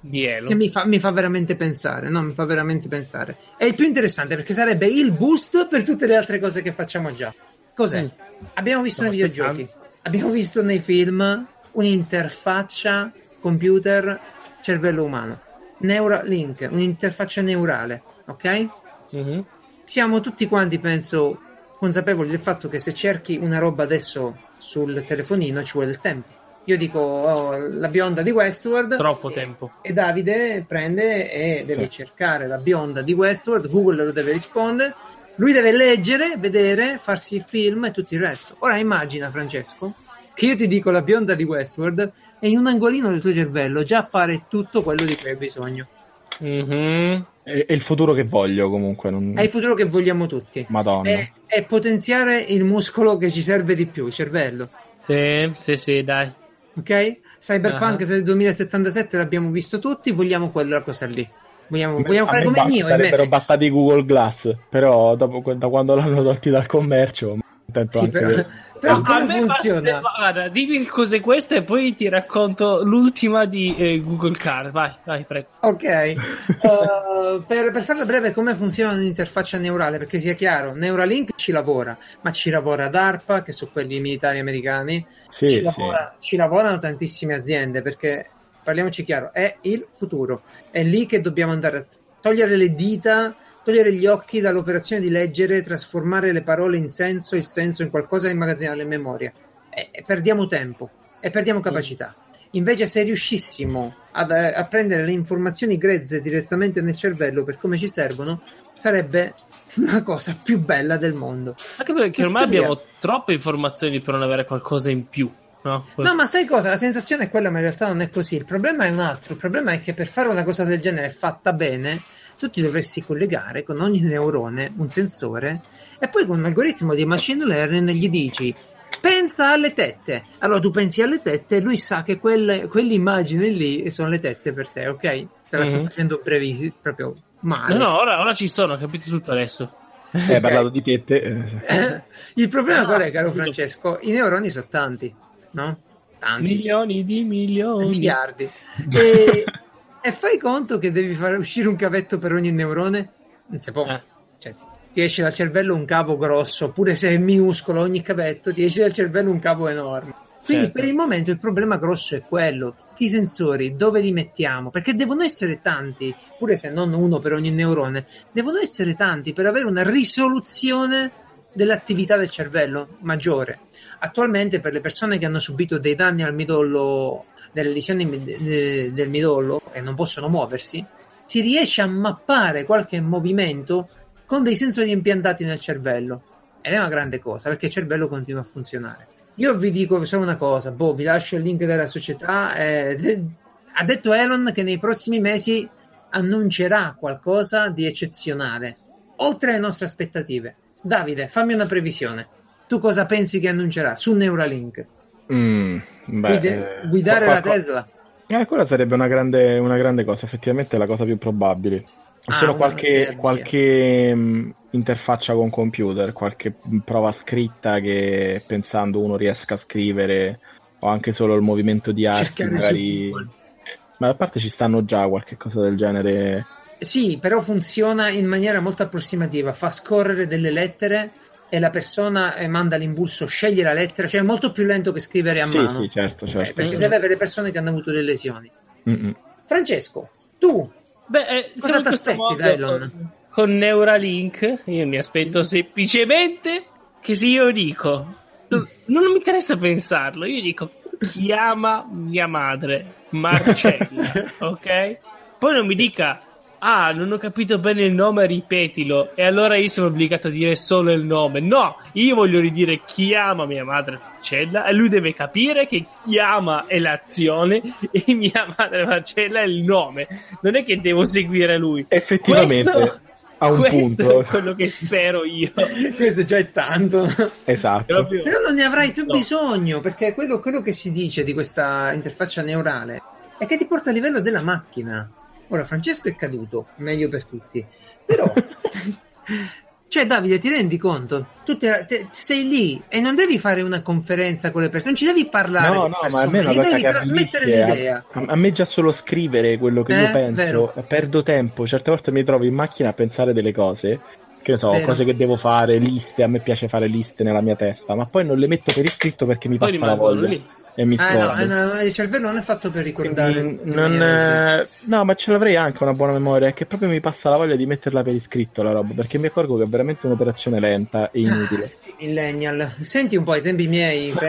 Di Elon. che mi fa, mi fa veramente pensare, no? Mi fa veramente pensare. È il più interessante perché sarebbe il boost per tutte le altre cose che facciamo già. Cos'è? Mm. Abbiamo visto Stiamo nei videogiochi, abbiamo visto nei film un'interfaccia computer cervello umano. Neuralink, un'interfaccia neurale, ok? Mhm. Siamo tutti quanti, penso, consapevoli del fatto che se cerchi una roba adesso sul telefonino ci vuole del tempo. Io dico oh, la bionda di Westworld. Troppo e- tempo. E Davide prende e deve Sì. cercare la bionda di Westworld. Google lo deve rispondere. Lui deve leggere, vedere, farsi il film e tutto il resto. Ora immagina, Francesco, che io ti dico la bionda di Westworld e in un angolino del tuo cervello già appare tutto quello di cui hai bisogno. Mhm. È, è il futuro che voglio comunque non... È il futuro che vogliamo tutti. madonna È, è potenziare il muscolo che ci serve di più, il cervello. Sì, sì, sì, dai. Ok? Cyberpunk del 2077 l'abbiamo visto tutti, vogliamo quella cosa lì. Vogliamo, vogliamo fare me come Neo sarebbero Matrix. bastati Google Glass però dopo, da quando l'hanno tolti dal commercio contento Sì, anche però, però a come me funziona? basta- guarda, dimmi cos'è questa e poi ti racconto l'ultima di eh, Google Car. Vai, vai, prego. Ok, Uh, per, per farla breve, come funziona un'interfaccia neurale? Perché sia chiaro, Neuralink ci lavora, ma ci lavora DARPA, che sono quelli militari americani, sì, ci, sì. lavora- ci lavorano tantissime aziende, perché parliamoci chiaro, è il futuro, è lì che dobbiamo andare a togliere le dita, togliere gli occhi dall'operazione di leggere, trasformare le parole in senso, il senso in qualcosa e immagazzinarlo in memoria. E, e perdiamo tempo e perdiamo capacità. Invece, se riuscissimo ad- a prendere le informazioni grezze direttamente nel cervello per come ci servono, sarebbe la cosa più bella del mondo. Anche perché ormai Tuttavia- abbiamo troppe informazioni per non avere qualcosa in più. No, No, ma sai cosa? La sensazione è quella, ma in realtà non è così. Il problema è un altro. Il problema è che per fare una cosa del genere fatta bene, tu ti dovresti collegare con ogni neurone un sensore e poi con un algoritmo di machine learning gli dici pensa alle tette. Allora tu pensi alle tette e lui sa che quelle, quell'immagine lì sono le tette per te, ok? Te la sto Mhm. facendo brevisi, proprio male. no, no, ora, ora ci sono, capito tutto adesso. Eh, hai parlato di tette eh, Il problema Ah, qual è, caro capito. Francesco? I neuroni sono tanti, no? Tanti. Milioni di milioni. miliardi. E, e fai conto che devi fare uscire un cavetto per ogni neurone? Non si può. Eh. Cioè, ti esce dal cervello un cavo grosso, pure se è minuscolo ogni cavetto, ti esce dal cervello un cavo enorme. Quindi Certo. per il momento il problema grosso è quello, sti sensori dove li mettiamo? Perché devono essere tanti, pure se non uno per ogni neurone, devono essere tanti per avere una risoluzione dell'attività del cervello maggiore. Attualmente per le persone che hanno subito dei danni al midollo, delle lesioni del midollo e non possono muoversi, si riesce a mappare qualche movimento con dei sensori impiantati nel cervello. Ed è una grande cosa perché il cervello continua a funzionare. Io vi dico solo una cosa, boh, vi lascio il link della società. eh, ha detto Elon che nei prossimi mesi annuncerà qualcosa di eccezionale, oltre alle nostre aspettative. Davide, fammi una previsione. Tu cosa pensi che annuncerà su Neuralink? Mm, beh, Guide- eh, guidare la qualco- Tesla? Eh, quella sarebbe una grande, una grande cosa, effettivamente è la cosa più probabile. Ah, solo qualche, qualche mh, interfaccia con computer, qualche mh, prova scritta che pensando uno riesca a scrivere, o anche solo il movimento di su magari. Ma a parte ci stanno già qualche cosa del genere. Sì, però funziona in maniera molto approssimativa, fa scorrere delle lettere e la persona eh, manda l'impulso, sceglie la lettera, cioè è molto più lento che scrivere a Sì, mano. sì, certo, Eh, certo. perché serve per le persone che hanno avuto delle lesioni. Mm-mm. Francesco, tu Beh, eh, Cosa questo t'aspetti, modo Dylon? Con, con Neuralink, io mi aspetto semplicemente che se io dico, non, non mi interessa pensarlo, io dico chiama mia madre Marcella, ok? Poi non mi dica ah, non ho capito bene il nome, ripetilo, e allora io sono obbligato a dire solo il nome. No, io voglio ridire chiama mia madre Marcella e lui deve capire che chiama è l'azione e mia madre Marcella è il nome. Non è che devo seguire lui. Effettivamente Questo- ha un questo punto. è quello che spero io. questo già è tanto. Esatto. Proprio- Però non ne avrai più No. bisogno, perché quello, quello che si dice di questa interfaccia neurale è che ti porta a livello della macchina. Ora, Francesco è caduto, meglio per tutti. Però, cioè, Davide, ti rendi conto? Tu te- te- sei lì e non devi fare una conferenza con le persone, non ci devi parlare No, con no, le ma a me persone, è una gli cosa devi trasmettere l'idea. A, a me già solo scrivere quello che Eh, io penso, vero. perdo tempo. Certe volte mi trovo in macchina a pensare delle cose, che ne so, Vero. cose che devo fare, liste. A me piace fare liste nella mia testa, ma poi non le metto per iscritto perché mi Poi passa la voglia lì. E mi Ah, no, scordo. eh, no, il cervello non è fatto per ricordare. Non, eh, no, ma ce l'avrei anche una buona memoria. È che proprio mi passa la voglia di metterla per iscritto la roba. Perché mi accorgo che è veramente un'operazione lenta e inutile. Ah, sti millennial. Senti un po' ai tempi miei. per-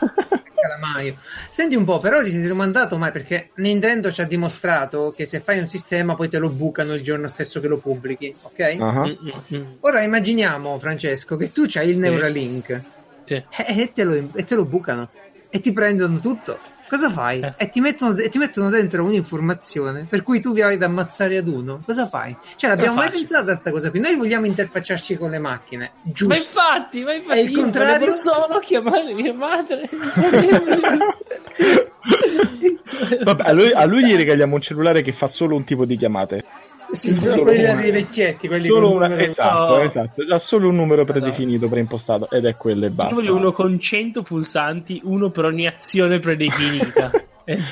calamaio. Senti un po', però ti sei domandato mai perché Nintendo ci ha dimostrato che se fai un sistema poi te lo bucano il giorno stesso che lo pubblichi, ok? Ah, mm. Ora immaginiamo, Francesco, che tu c'hai il Neuralink Sì. e, e te lo, e te lo bucano e ti prendono tutto. Cosa fai? Eh. E ti mettono, e ti mettono dentro un'informazione per cui tu vai ad ammazzare ad uno. Cosa fai? Cioè, l'abbiamo mai pensato a questa cosa qui? Noi vogliamo interfacciarci con le macchine, Ma giusto? infatti, ma infatti È il io contrario? solo chiamare mia madre. Vabbè, a lui, a lui gli regaliamo un cellulare che fa solo un tipo di chiamate. Sì, sono Solo quelli una. dei vecchietti, quelli Solo con una- esatto, Oh. esatto. Ha solo un numero predefinito, preimpostato, ed è quello e Io basta. voglio uno con 100 pulsanti, uno per ogni azione predefinita.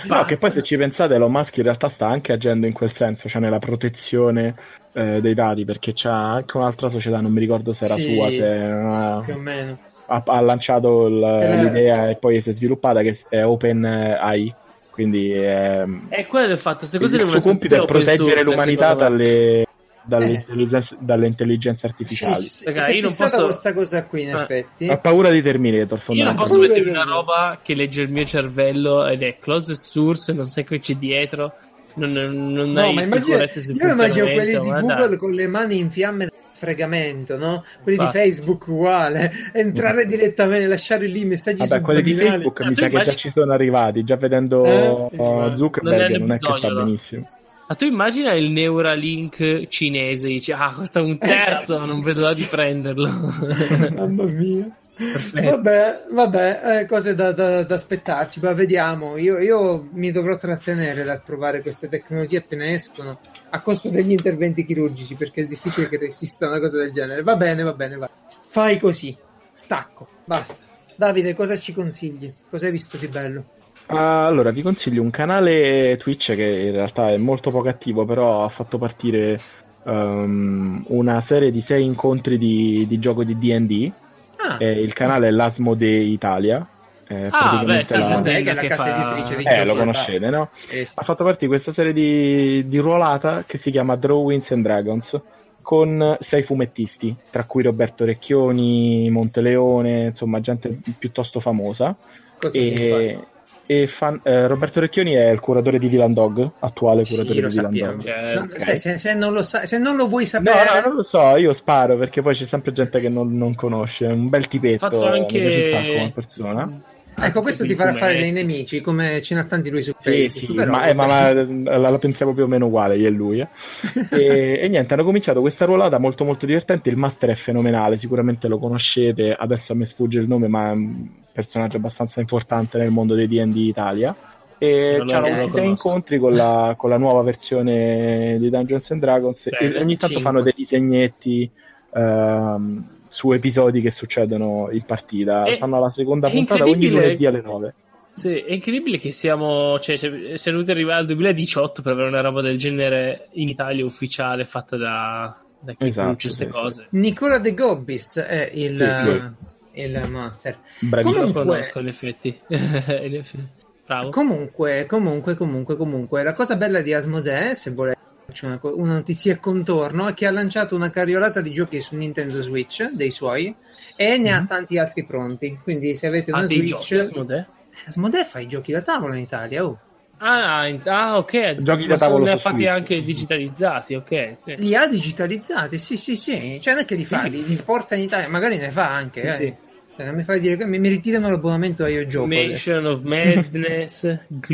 No, che poi se ci pensate, Elon Musk in realtà sta anche agendo in quel senso, cioè nella protezione eh, dei dati, perché c'ha anche un'altra società, non mi ricordo se era Sì. sua, se più o meno. ha, ha lanciato l'idea e poi si è sviluppata che è OpenAI, quindi ehm, È quello il fatto, queste il cose suo devono compito è proteggere l'umanità dalle, dalle, Eh. intelligenze, dalle intelligenze artificiali. Sì, Raga, è io non posso- questa cosa qui, in Eh. effetti. Ha paura di Terminator, Io non posso io. una roba che legge il mio cervello ed è closed source, non sai che c'è dietro, non, non No, hai ma sul io immagino quelli di Google dai. con le mani in fiamme da fregamento, no? Quelli Infatti. di Facebook uguale, entrare direttamente, lasciare lì i messaggi Vabbè, quelli di. Facebook Ma mi sa che già immagini- ci sono arrivati, già vedendo Eh? oh, Non Zuckerberg hanno non è che sta no? benissimo. Ma tu immagina il Neuralink cinese, dici, ah, costa un terzo, Esatto. non vedo l'ora di prenderlo. Mamma mia. Perfetto. Vabbè, vabbè, eh, cose da, da- da aspettarci, ma vediamo. Io, io mi dovrò trattenere dal provare queste tecnologie appena escono, a costo degli interventi chirurgici, perché è difficile che resista una cosa del genere. Va bene, va bene, va. Fai così, stacco, basta. Davide, cosa ci consigli? Cosa hai visto di bello? Allora, vi consiglio un canale Twitch che in realtà è molto poco attivo, però ha fatto partire ehm, una serie di sei incontri di, di gioco di D&D. Ah, Eh, il canale è l'Asmode Italia. Eh, Ah, beh, sì, la- che è la che casa fa- editrice di Eh, lo conoscete, no? Eh, Ha fatto partire questa serie di, di ruolata che si chiama Drawings and Dragons con sei fumettisti, tra cui Roberto Recchioni, Monteleone, insomma, gente piuttosto famosa. cosa fa? E, e fan- eh, Roberto Recchioni è il curatore di Dylan Dog, attuale Sì, curatore lo di Dylan sappiamo. Dog. Cioè, No, ok. sai, se, se non lo sa- se non lo vuoi No, sapere, no, non lo so, io sparo perché poi c'è sempre gente che non, non conosce. È un bel tipetto, fatto anche mi piace un sacco come persona. Ecco, questo ti farà fare dei nemici, come ce n'ha tanti lui su Sì, Facebook. sì, però- ma, eh, ma- ma la, la pensiamo più o meno uguale, io e lui. eh. e, e niente, hanno cominciato questa ruolata molto molto divertente. Il master è fenomenale, sicuramente lo conoscete. Adesso a me sfugge il nome, ma è un personaggio abbastanza importante nel mondo dei DD Italia. E lo questi sei incontri con la, con la nuova versione di Dungeons and Dragons. Bene, e ogni tanto cinque. fanno dei disegnetti. ehm, su episodi che succedono in partita. È- Stanno alla seconda puntata ogni lunedì alle 9. Sì, è incredibile che siamo, cioè, siamo dovuti arrivare al 2018 per avere una roba del genere in Italia ufficiale fatta da, da chi Esatto, produce queste sì, cose. Nicola De Gobbis è il, Sì, sì. il master. Bravissimo. Lo Comunque- conosco, in effetti. In effetti. Bravo. Comunque, comunque, comunque, comunque, la cosa bella di Asmodee, se volete faccio una, notizia a contorno, è che ha lanciato una cariolata di giochi su Nintendo Switch, dei suoi, e ne ha tanti altri pronti. Quindi se avete una Ah, Switch... giochi, Asmodee? Asmodee fa i giochi da tavolo in Italia, oh. Ah, ah, ok. Giochi da tavolo ne ha fatti Switch. anche digitalizzati, ok. Sì. Li ha digitalizzati, sì, sì, sì. Cioè, non è che li fa, li, li porta in Italia, magari ne fa anche, Sì, eh. sì. Cioè, non mi fai dire che mi, mi ritirano l'abbonamento a Io Gioco. Mansion of Madness,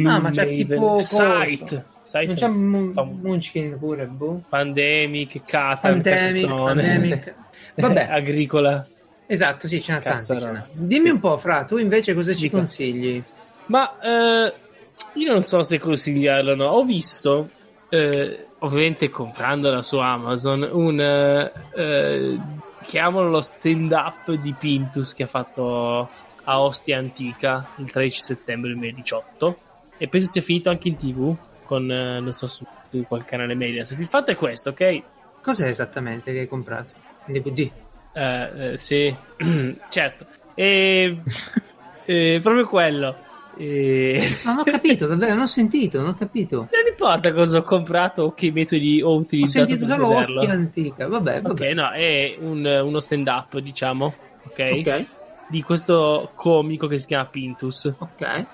Ah, ma c'è tipo. Sight, Sight Non c'è. Munchkin pure, boh. Pandemic, Catan, Pandemic, Pandemic. Vabbè, Agricola. esatto, sì, ce n'ha tanti. Ce n'ha. Dimmi Sì, un po', Fra, tu invece cosa ci Dica. consigli? Ma eh, io non so se consigliarlo o no. Ho visto, eh, ovviamente comprandola su Amazon, un eh, eh, chiamalo lo stand up di Pintus che ha fatto a Ostia Antica il 13 settembre 2018 e penso sia finito anche in tv con eh, non so su su qualche canale Mediaset. Il fatto è questo, ok? Cos'è esattamente che hai comprato? Un DVD? Eh, eh, sì, certo. E, e proprio quello. E... Non ho capito, davvero, non ho sentito, non ho capito. Non importa cosa ho comprato o che metodi ho Ho utilizzato sentito per solo vederlo. Ostia Antica, vabbè, Ok, vabbè. no, è un- uno stand up, diciamo, ok? Ok, Di questo comico che si chiama Pintus, ok.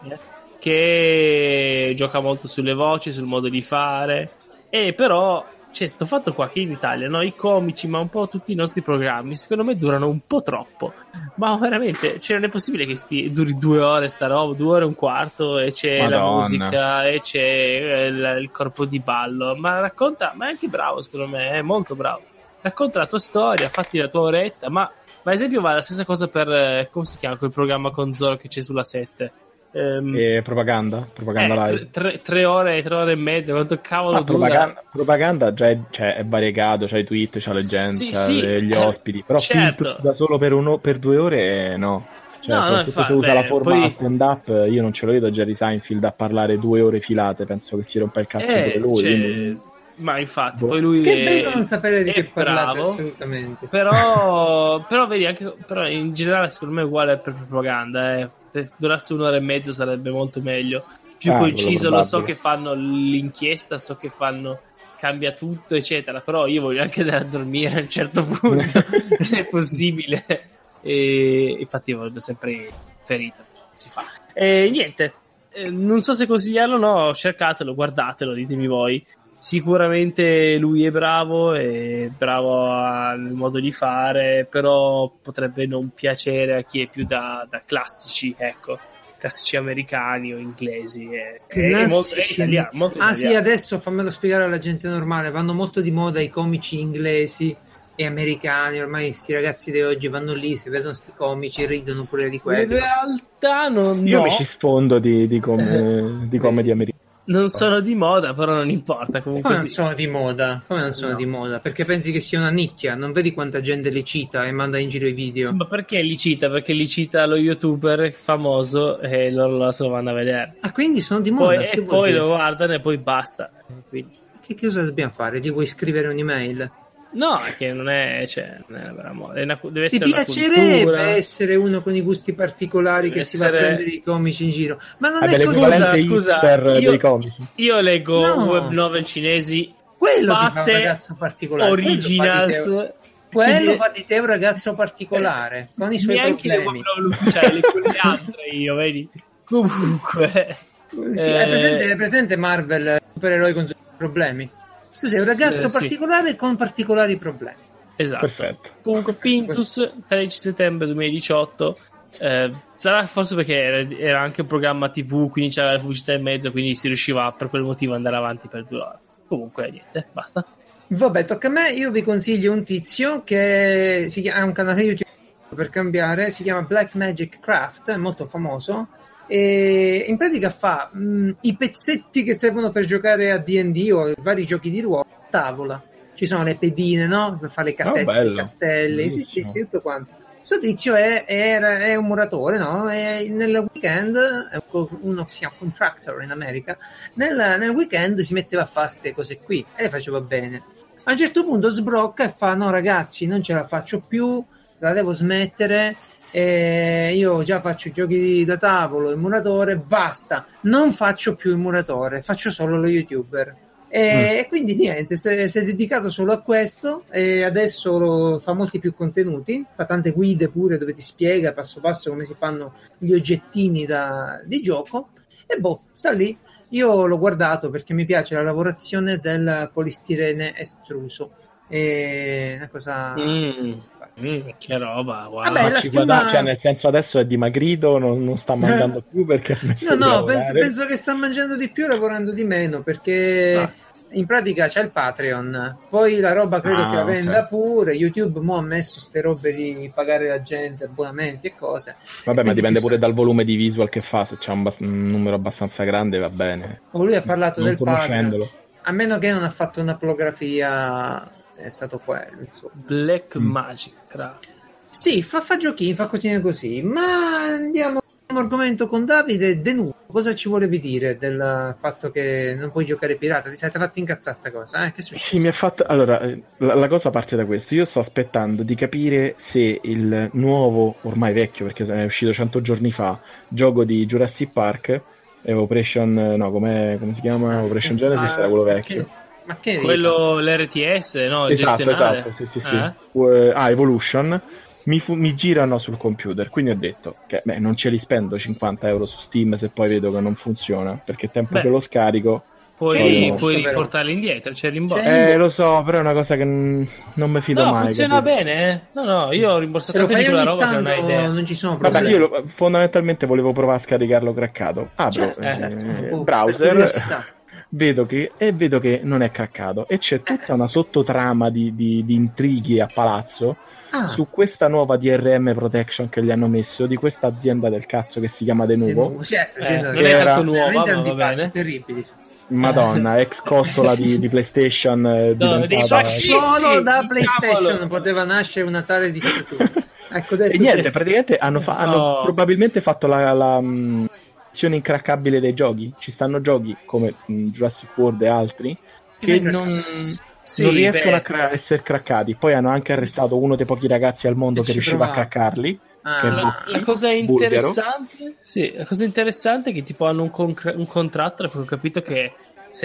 Che gioca molto sulle voci, sul modo di fare, e però c'è sto fatto qua che in Italia, no, i comici, ma un po' tutti i nostri programmi, secondo me durano un po' troppo. Ma veramente, cioè, non è possibile che sti, duri due ore sta roba, due ore e un quarto, e c'è la Madonna. musica, e c'è eh, il, il corpo di ballo. Ma racconta, ma è anche bravo, secondo me, è molto bravo. Racconta la tua storia, fatti la tua oretta, ma, ma ad esempio va la stessa cosa per, eh, come si chiama quel programma con Zoro che c'è sulla 7? Ehm, E propaganda, propaganda eh, live. tre, tre- ore, tre ore e mezza, quanto cavolo Ah, dura? propaganda, propaganda già è, cioè, è variegato, c'ha i tweet, c'ha le gente, Sì, c'ha sì, gli eh, ospiti, però certo. Pintus da solo per, uno, per due ore no. Cioè, No, no, soprattutto infatti, se usa la forma poi- stand up, io non ce lo vedo Jerry Seinfeld a parlare due ore filate, penso che si rompa il cazzo Eh, pure lui. cioè, quindi- ma infatti, Boh. poi lui Che è, bello non sapere di che parlate, bravo, assolutamente. però, però vedi anche, però in generale secondo me è uguale per propaganda, eh. Se durasse un'ora e mezza sarebbe molto meglio, più Ah, conciso, lo so che fanno l'inchiesta, so che fanno cambia tutto eccetera, però io voglio anche andare a dormire a un certo punto, non è possibile. E infatti voglio sempre ferita, si fa. E niente, eh, non so se consigliarlo o no, cercatelo, guardatelo, ditemi voi. Sicuramente lui è bravo, è bravo al modo di fare, però potrebbe non piacere a chi è più da, da classici, ecco, classici americani o inglesi. È, è molto è italiano, molto ah sì, italiano. adesso fammelo spiegare alla gente normale, vanno molto di moda i comici inglesi e americani, ormai sti ragazzi di oggi vanno lì, se vedono sti comici ridono pure di In quelli. realtà non, Io no, mi ci sfondo di, di, com- di comedy americani. Non sono di moda, però non importa. Comunque Come non sì. sono di moda? Come non sono No. di moda? Perché pensi che sia una nicchia? Non vedi quanta gente li cita e manda in giro i video? Sì, ma perché li cita? Perché li cita lo youtuber famoso e loro lo- se lo vanno a vedere. Ah, quindi sono di moda? Poi, e poi dire? lo guardano e poi basta. Quindi- Che cosa dobbiamo fare? Gli vuoi scrivere un'email? No, è che non è, cioè, non è una vera moda. È una- deve Ti essere una piacerebbe cultura. essere uno con i gusti particolari Deve che si va a essere- prendere i comici in giro? Ma non Vabbè, è così. l'equivalente scusa, hipster io- dei comici. Io leggo No. web novel cinesi Quello ti fa un fatte ragazzo particolare. Quello fa di te- originals. Quello fa di te un ragazzo particolare, con i suoi neanche le problemi. novel ufficiali, le altre io, vedi? Comunque, Sì, Eh, hai, presente, hai presente Marvel, supereroi con problemi? Tu sei un ragazzo Eh, sì. particolare con particolari problemi. esatto. Perfetto. Comunque, Pintus, 13 settembre 2018. eh, sarà forse perché era, era anche un programma TV, quindi c'era la pubblicità in mezzo, quindi si riusciva per quel motivo ad andare avanti per due ore. Comunque, niente, basta. Vabbè, tocca a me. Io vi consiglio un tizio che si chiama, ha un canale YouTube per cambiare, si chiama Black Magic Craft, è molto famoso. E in pratica fa mh, i pezzetti che servono per giocare a DD o vari giochi di ruolo a tavola. Ci sono le pedine, no? Per fare le casette, Oh, i castelli, sì, sì, sì, tutto quanto. Questo tizio è, è- è un muratore, no? E nel weekend, è uno che si chiama contractor in America, nel, nel weekend si metteva a fare queste cose qui e le faceva bene. A un certo punto sbrocca e fa: No, ragazzi, non ce la faccio più, la devo smettere. E io già faccio giochi da tavolo, il muratore, basta, non faccio più il muratore, faccio solo lo youtuber. E mm. quindi niente, si è, dedicato solo a questo e adesso lo, fa molti più contenuti, fa tante guide pure dove ti spiega passo passo come si fanno gli oggettini da, di gioco e boh, sta lì. Io l'ho guardato perché mi piace la lavorazione del polistirene estruso. È una cosa mm. Mm, che roba, wow. Vabbè, la schiuma... cioè, nel senso adesso è dimagrito, non, non sta mangiando più perché ha smesso No, no, penso, penso, che sta mangiando di più lavorando di meno perché ah. in pratica c'è il Patreon, poi la roba credo ah, che la venda okay. pure, YouTube mo ha messo ste robe di pagare la gente, abbonamenti e cose. Vabbè, e ma dipende pure dal volume di visual che fa, se c'è un, bas- un numero abbastanza grande va bene. O oh, lui ha parlato non del Patreon. A meno che non ha fatto una plografia è stato quello. Insomma. Black mm. Magic. Sì, fa, fa giochini, fa cosine così, ma andiamo argomento con Davide De nuovo. Cosa ci volevi dire del fatto che non puoi giocare pirata? Ti sei fatto incazzare sta cosa? Eh? Che sì, mi ha fatto. Allora, la, la, cosa parte da questo. Io sto aspettando di capire se il nuovo, ormai vecchio perché è uscito 100 giorni fa, gioco di Jurassic Park, Operation. No, come si chiama? Operation Genesis ah, era quello vecchio. Ma che Quello l'RTS, no? Esatto, esatto, sì, sì, sì. Eh? Uh, ah, Evolution. Mi, fu- mi, girano sul computer, quindi ho detto che beh, non ce li spendo 50 euro su Steam se poi vedo che non funziona, perché tempo beh. che lo scarico Puoi, puoi riportarli indietro, c'è il rimborso. Eh, lo so, però è una cosa che n- non mi fido no, mai. funziona capito? bene, eh? No, no, io ho rimborsato per quella roba che non hai idea. Non ci sono problemi. Vabbè, io lo, fondamentalmente volevo provare a scaricarlo craccato. Apro cioè, eh, eh, browser vedo che, e vedo che non è craccato e c'è tutta una sottotrama di, di, di intrighi a palazzo ah. su questa nuova DRM protection che gli hanno messo di questa azienda del cazzo che si chiama De Nuovo. Sì, eh, non è era... nuova, ma va bene. terribili. Madonna, ex costola di, di PlayStation eh, no, diventata... solo da PlayStation poteva nascere una tale dittatura. Ecco, e niente, praticamente hanno, fa- hanno probabilmente fatto la, la, mm, versione incraccabile dei giochi. Ci stanno giochi come mm, Jurassic World e altri che non, sì, non riescono beh. a cra- essere craccati. Poi hanno anche arrestato uno dei pochi ragazzi al mondo che, che riusciva provava. a craccarli. Ah, la, la, cosa interessante, sì, la cosa interessante è che tipo hanno un, con- un contratto, ho capito che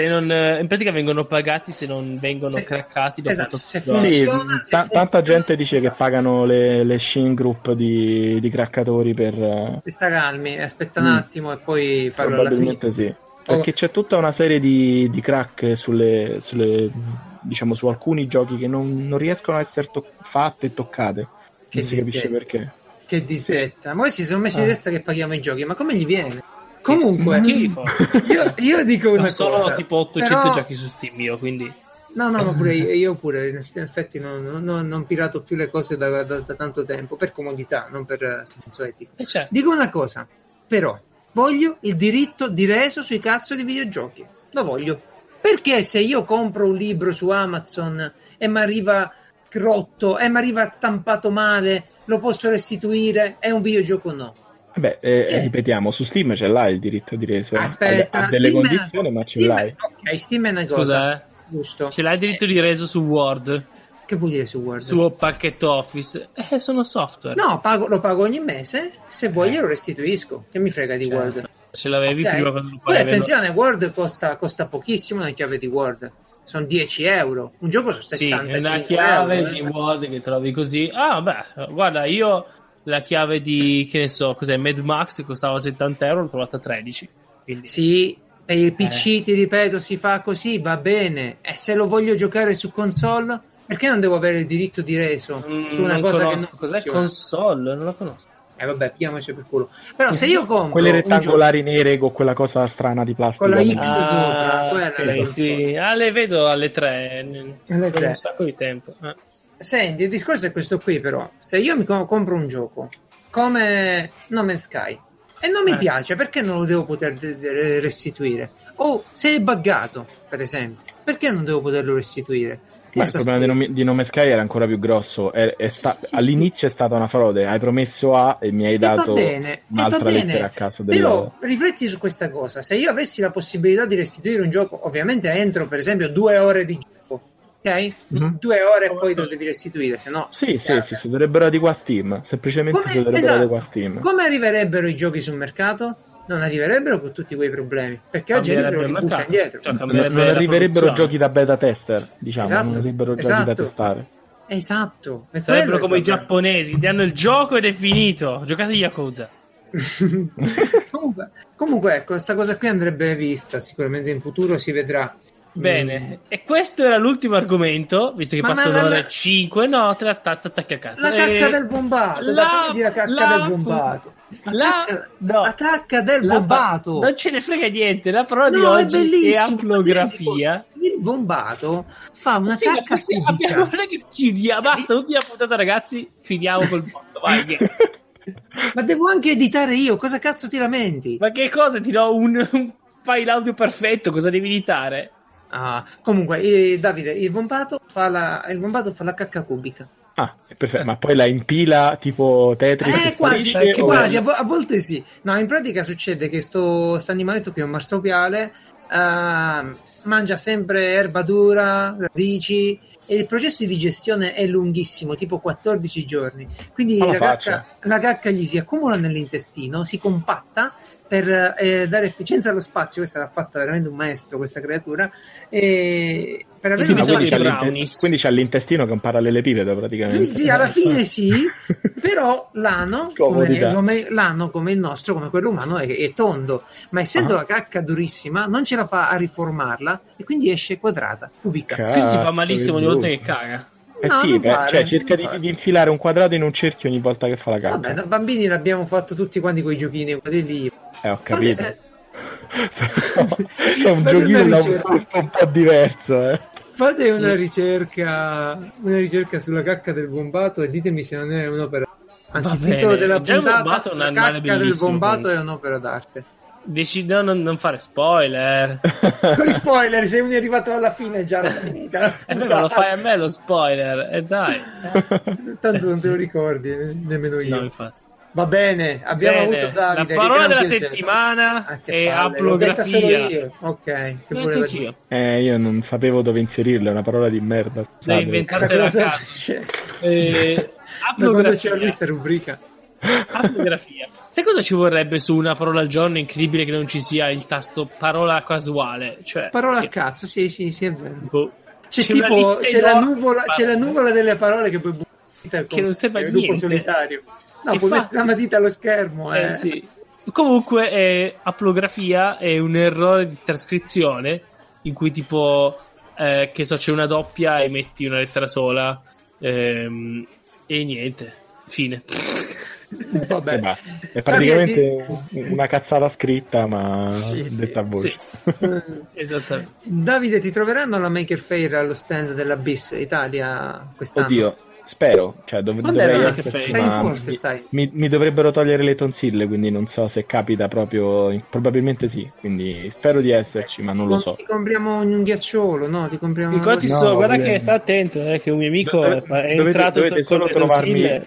non, eh, in pratica vengono pagati se non vengono se, craccati dopo esatto, se funziona, sì, ta- tanta gente dice che pagano le, le Shin Group di, di craccatori per eh, sta calmi aspetta un mm. attimo e poi farlo probabilmente sì perché oh. c'è tutta una serie di, di crack sulle, sulle, diciamo su alcuni giochi che non, non riescono a essere to- fatte e toccate che non si capisce perché che disdetta sì. ma si sono messi ah. di testa che paghiamo i giochi ma come gli viene? Comunque, io, io, dico una cosa. Sono tipo 800 però... giochi su Steam io, quindi... No, no, ma pure io, io pure, in effetti non, non, non, pirato più le cose da, da, da, tanto tempo, per comodità, non per eh, senso etico. Eh certo. Dico una cosa, però, voglio il diritto di reso sui cazzo di videogiochi. Lo voglio. Perché se io compro un libro su Amazon e mi arriva rotto e mi arriva stampato male, lo posso restituire? È un videogioco no. Vabbè, eh, ripetiamo, su Steam ce l'hai il diritto di reso. Aspetta, ha, ha delle Steam condizioni, ma ce Steam, l'hai. Ok, Steam è una cosa. Scusa, eh. Giusto. Ce l'hai il diritto di reso su Word? Che vuol dire su Word? Su pacchetto Office. Eh, sono software. No, pago, lo pago ogni mese. Se vuoi, glielo restituisco. Che mi frega di certo. Word? Ce l'avevi okay. prima quando lo Poi attenzione, Word costa, costa pochissimo una chiave di Word. Sono 10 euro. Un gioco su 75 Sì, una chiave euro, di eh. Word che trovi così. Ah, beh, guarda, io la chiave di, che ne so, cos'è, Mad Max costava 70 euro, l'ho trovata a 13. Quindi... Sì, e il PC, eh. ti ripeto, si fa così, va bene. E se lo voglio giocare su console, perché non devo avere il diritto di reso mm, su una cosa conosco. che non Cos'è funziona? console? Non la conosco. Eh vabbè, pigliamoci per culo. Però se io compro quelle rettangolari gioco... nere con quella cosa strana di plastica con la X ah, sopra, okay, sì. ah, le vedo alle 3 alle 3 un sacco di tempo. Eh. Senti, il discorso è questo qui, però. Se io mi compro un gioco come No Man's Sky e non mi eh. piace, perché non lo devo poter restituire? O se è buggato, per esempio, perché non devo poterlo restituire? Ma il problema di Nome, di Nome Sky era ancora più grosso. È, è sta- all'inizio è stata una frode. Hai promesso A e mi hai dato bene, un'altra lettera a caso. Del... Però rifletti su questa cosa. Se io avessi la possibilità di restituire un gioco, ovviamente entro per esempio due ore di gioco ok? Mhm. Due ore e poi lo devi restituire, se no... Sì, sì, sì, si dovrebbero adeguare Steam. Semplicemente Come- si dovrebbero esatto. adeguare Steam. Come arriverebbero i giochi sul mercato? Non arriverebbero con tutti quei problemi, perché la gente te lo butta indietro. Cioè, Non, non arriverebbero giochi da beta tester, diciamo, Esatto, non arriverebbero giochi esatto. da testare. Esatto. è Sarebbero come i giapponesi, ti hanno il gioco ed è finito. Giocate Yakuza. comunque, comunque, ecco, questa cosa qui andrebbe vista, sicuramente in futuro si vedrà. Bene, e questo era l'ultimo argomento, visto che Ma- ma passano la- ore la- 5, no, la attacca cazzo. La cacca Eh, del bombato, la- la, cacca la- del bombato. La, la- cacca, no. la cacca del la- bombato. Non ce ne frega niente, la parola di No, è oggi è, bellissimo. aplografia. Il bombato fa una Sì, cacca abbiamo non è che chiudiamo, basta, ultima puntata ragazzi, finiamo col mondo, vai. che- Ma devo anche editare io, cosa cazzo ti lamenti? Ma che cosa, ti do un, un file audio perfetto, cosa devi editare? Ah, comunque, eh, Davide, il bombato fa la, il bombato fa la cacca cubica. Ah, è perfetto, ma poi la impila tipo Tetris. Eh, quasi, sparisce, o- quasi, a, vo- a volte sì. No, in pratica succede che sto, sto animaletto qui è un marsupiale, ehm, mangia sempre erba dura, radici, e il processo di digestione è lunghissimo, tipo 14 giorni. Quindi la faccia. cacca, la cacca gli si accumula nell'intestino, si compatta per eh, dare efficienza allo spazio. Questa l'ha fatta veramente un maestro, questa creatura. E per avere Sì, una quindi, c'ha buona- l'inte- brownies. quindi c'ha l'intestino che è un parallelepipedo praticamente. sì, sì, alla fine sì, però l'ano come, come- l'ano come il nostro, come quello umano, è, è tondo, ma essendo Ah. la cacca durissima non ce la fa a riformarla e quindi esce quadrata, cubica. Cazzo, Quindi si fa malissimo ogni volta che caga. Eh No, sì, non beh, pare, cioè cerca di, di infilare un quadrato in un cerchio ogni volta che fa la cacca. Vabbè, da bambini l'abbiamo fatto tutti quanti quei giochini, quelli lì. Eh, ho capito. Fate, è un Fate giochino da un, un po' diverso, eh. fate una ricerca, una ricerca sulla cacca del bombato e ditemi se non è un'opera. Anzi, il titolo della puntata La cacca del bombato è un'opera d'arte. Decido non, non fare spoiler. Con gli spoiler, se uno è arrivato alla fine è già finita. E me lo fai a me lo spoiler. E dai. Tanto non te lo ricordi, ne- nemmeno io. No, infatti. Va bene, abbiamo Bene, avuto Davide. La parola della piacere. settimana Ah, è aplografia. io. Ok, che detto dire? Eh, io non sapevo dove inserirlo, è una parola di merda. Devi inventartela a caso. Eh, Da quando aplografia. questa rubrica. Aplografia. Sai cosa ci vorrebbe su una parola al giorno? Incredibile che non ci sia il tasto parola casuale. Cioè, Parola a cazzo, sì, sì, sì, è vero. boh. C'è, C'è tipo, c'è la, nuvola, c'è la nuvola delle parole che puoi buttare Che non serve a niente. solitario. No, Infatti- puoi mettere la matita allo schermo. Eh. Eh, sì. Comunque, eh, aplografia è un errore di trascrizione in cui tipo, eh, che so, c'è una doppia e metti una lettera sola ehm, e niente. Fine. Vabbè. basta. È praticamente una cazzata scritta, ma Sì, sì, detta a voce. Eh, Esattamente. Davide, ti troveranno alla Maker Faire allo stand della BIS Italia quest'anno? Oddio, spero. Cioè, dov- dovrei esserci? Stai in forse, mi- stai? Mi, mi dovrebbero togliere le tonsille, quindi non so se capita proprio. Probabilmente sì, quindi spero di esserci, ma non lo so. Ti compriamo un ghiacciolo, no? Ti compriamo quanti cosa- No, so, guarda ovviamente. che sta attento, eh, che un mio amico Dove- è dovete- entrato dovete con solo le trovarmi.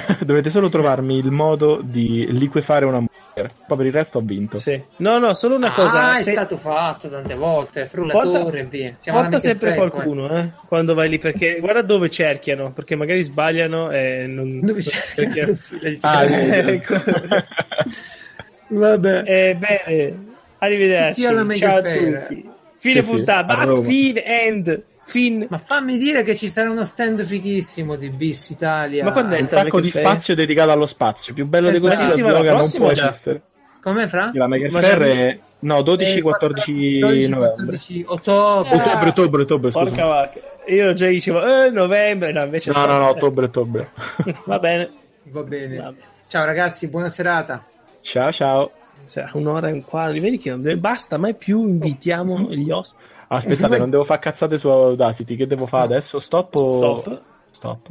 dovete solo trovarmi il modo di liquefare una hamburger. Poi per il resto ho vinto. Sì. No, no, solo una cosa. Ah, è te- stato fatto tante volte, frullatore Porta- e via. Siamo Porta sempre Faire, qualcuno, eh, quando vai lì, perché guarda dove cerchiano, perché magari sbagliano e non... Dove cerchiano. Ah, sì. Ecco. Vabbè. Eh, bene, arrivederci. Ciao a tutti. Fine Sì, sì, puntata, Roma. fine, end, fin. Ma fammi dire che ci sarà uno stand fighissimo di BIS Italia. Ma quando è Un sacco di spazio dedicato allo spazio. Più bello di Esatto. così la non può già. esistere. Come fra? La Faire già- è... No, 12-14 12, novembre. 14 ottobre. Eh, Ottobre, ottobre, ottobre, Porca vacca. Io già dicevo, eh, novembre, no, invece... No, no, no, ottobre, ottobre. Va bene. Va bene. Vabbè. Ciao ragazzi, buona serata. ciao, ciao. Cioè, un'ora e un quarto, vedi che non basta mai più invitiamo gli ospiti. Aspettate, non devo fare cazzate su Audacity. Che devo fare adesso? Stop o... Stop. Stop.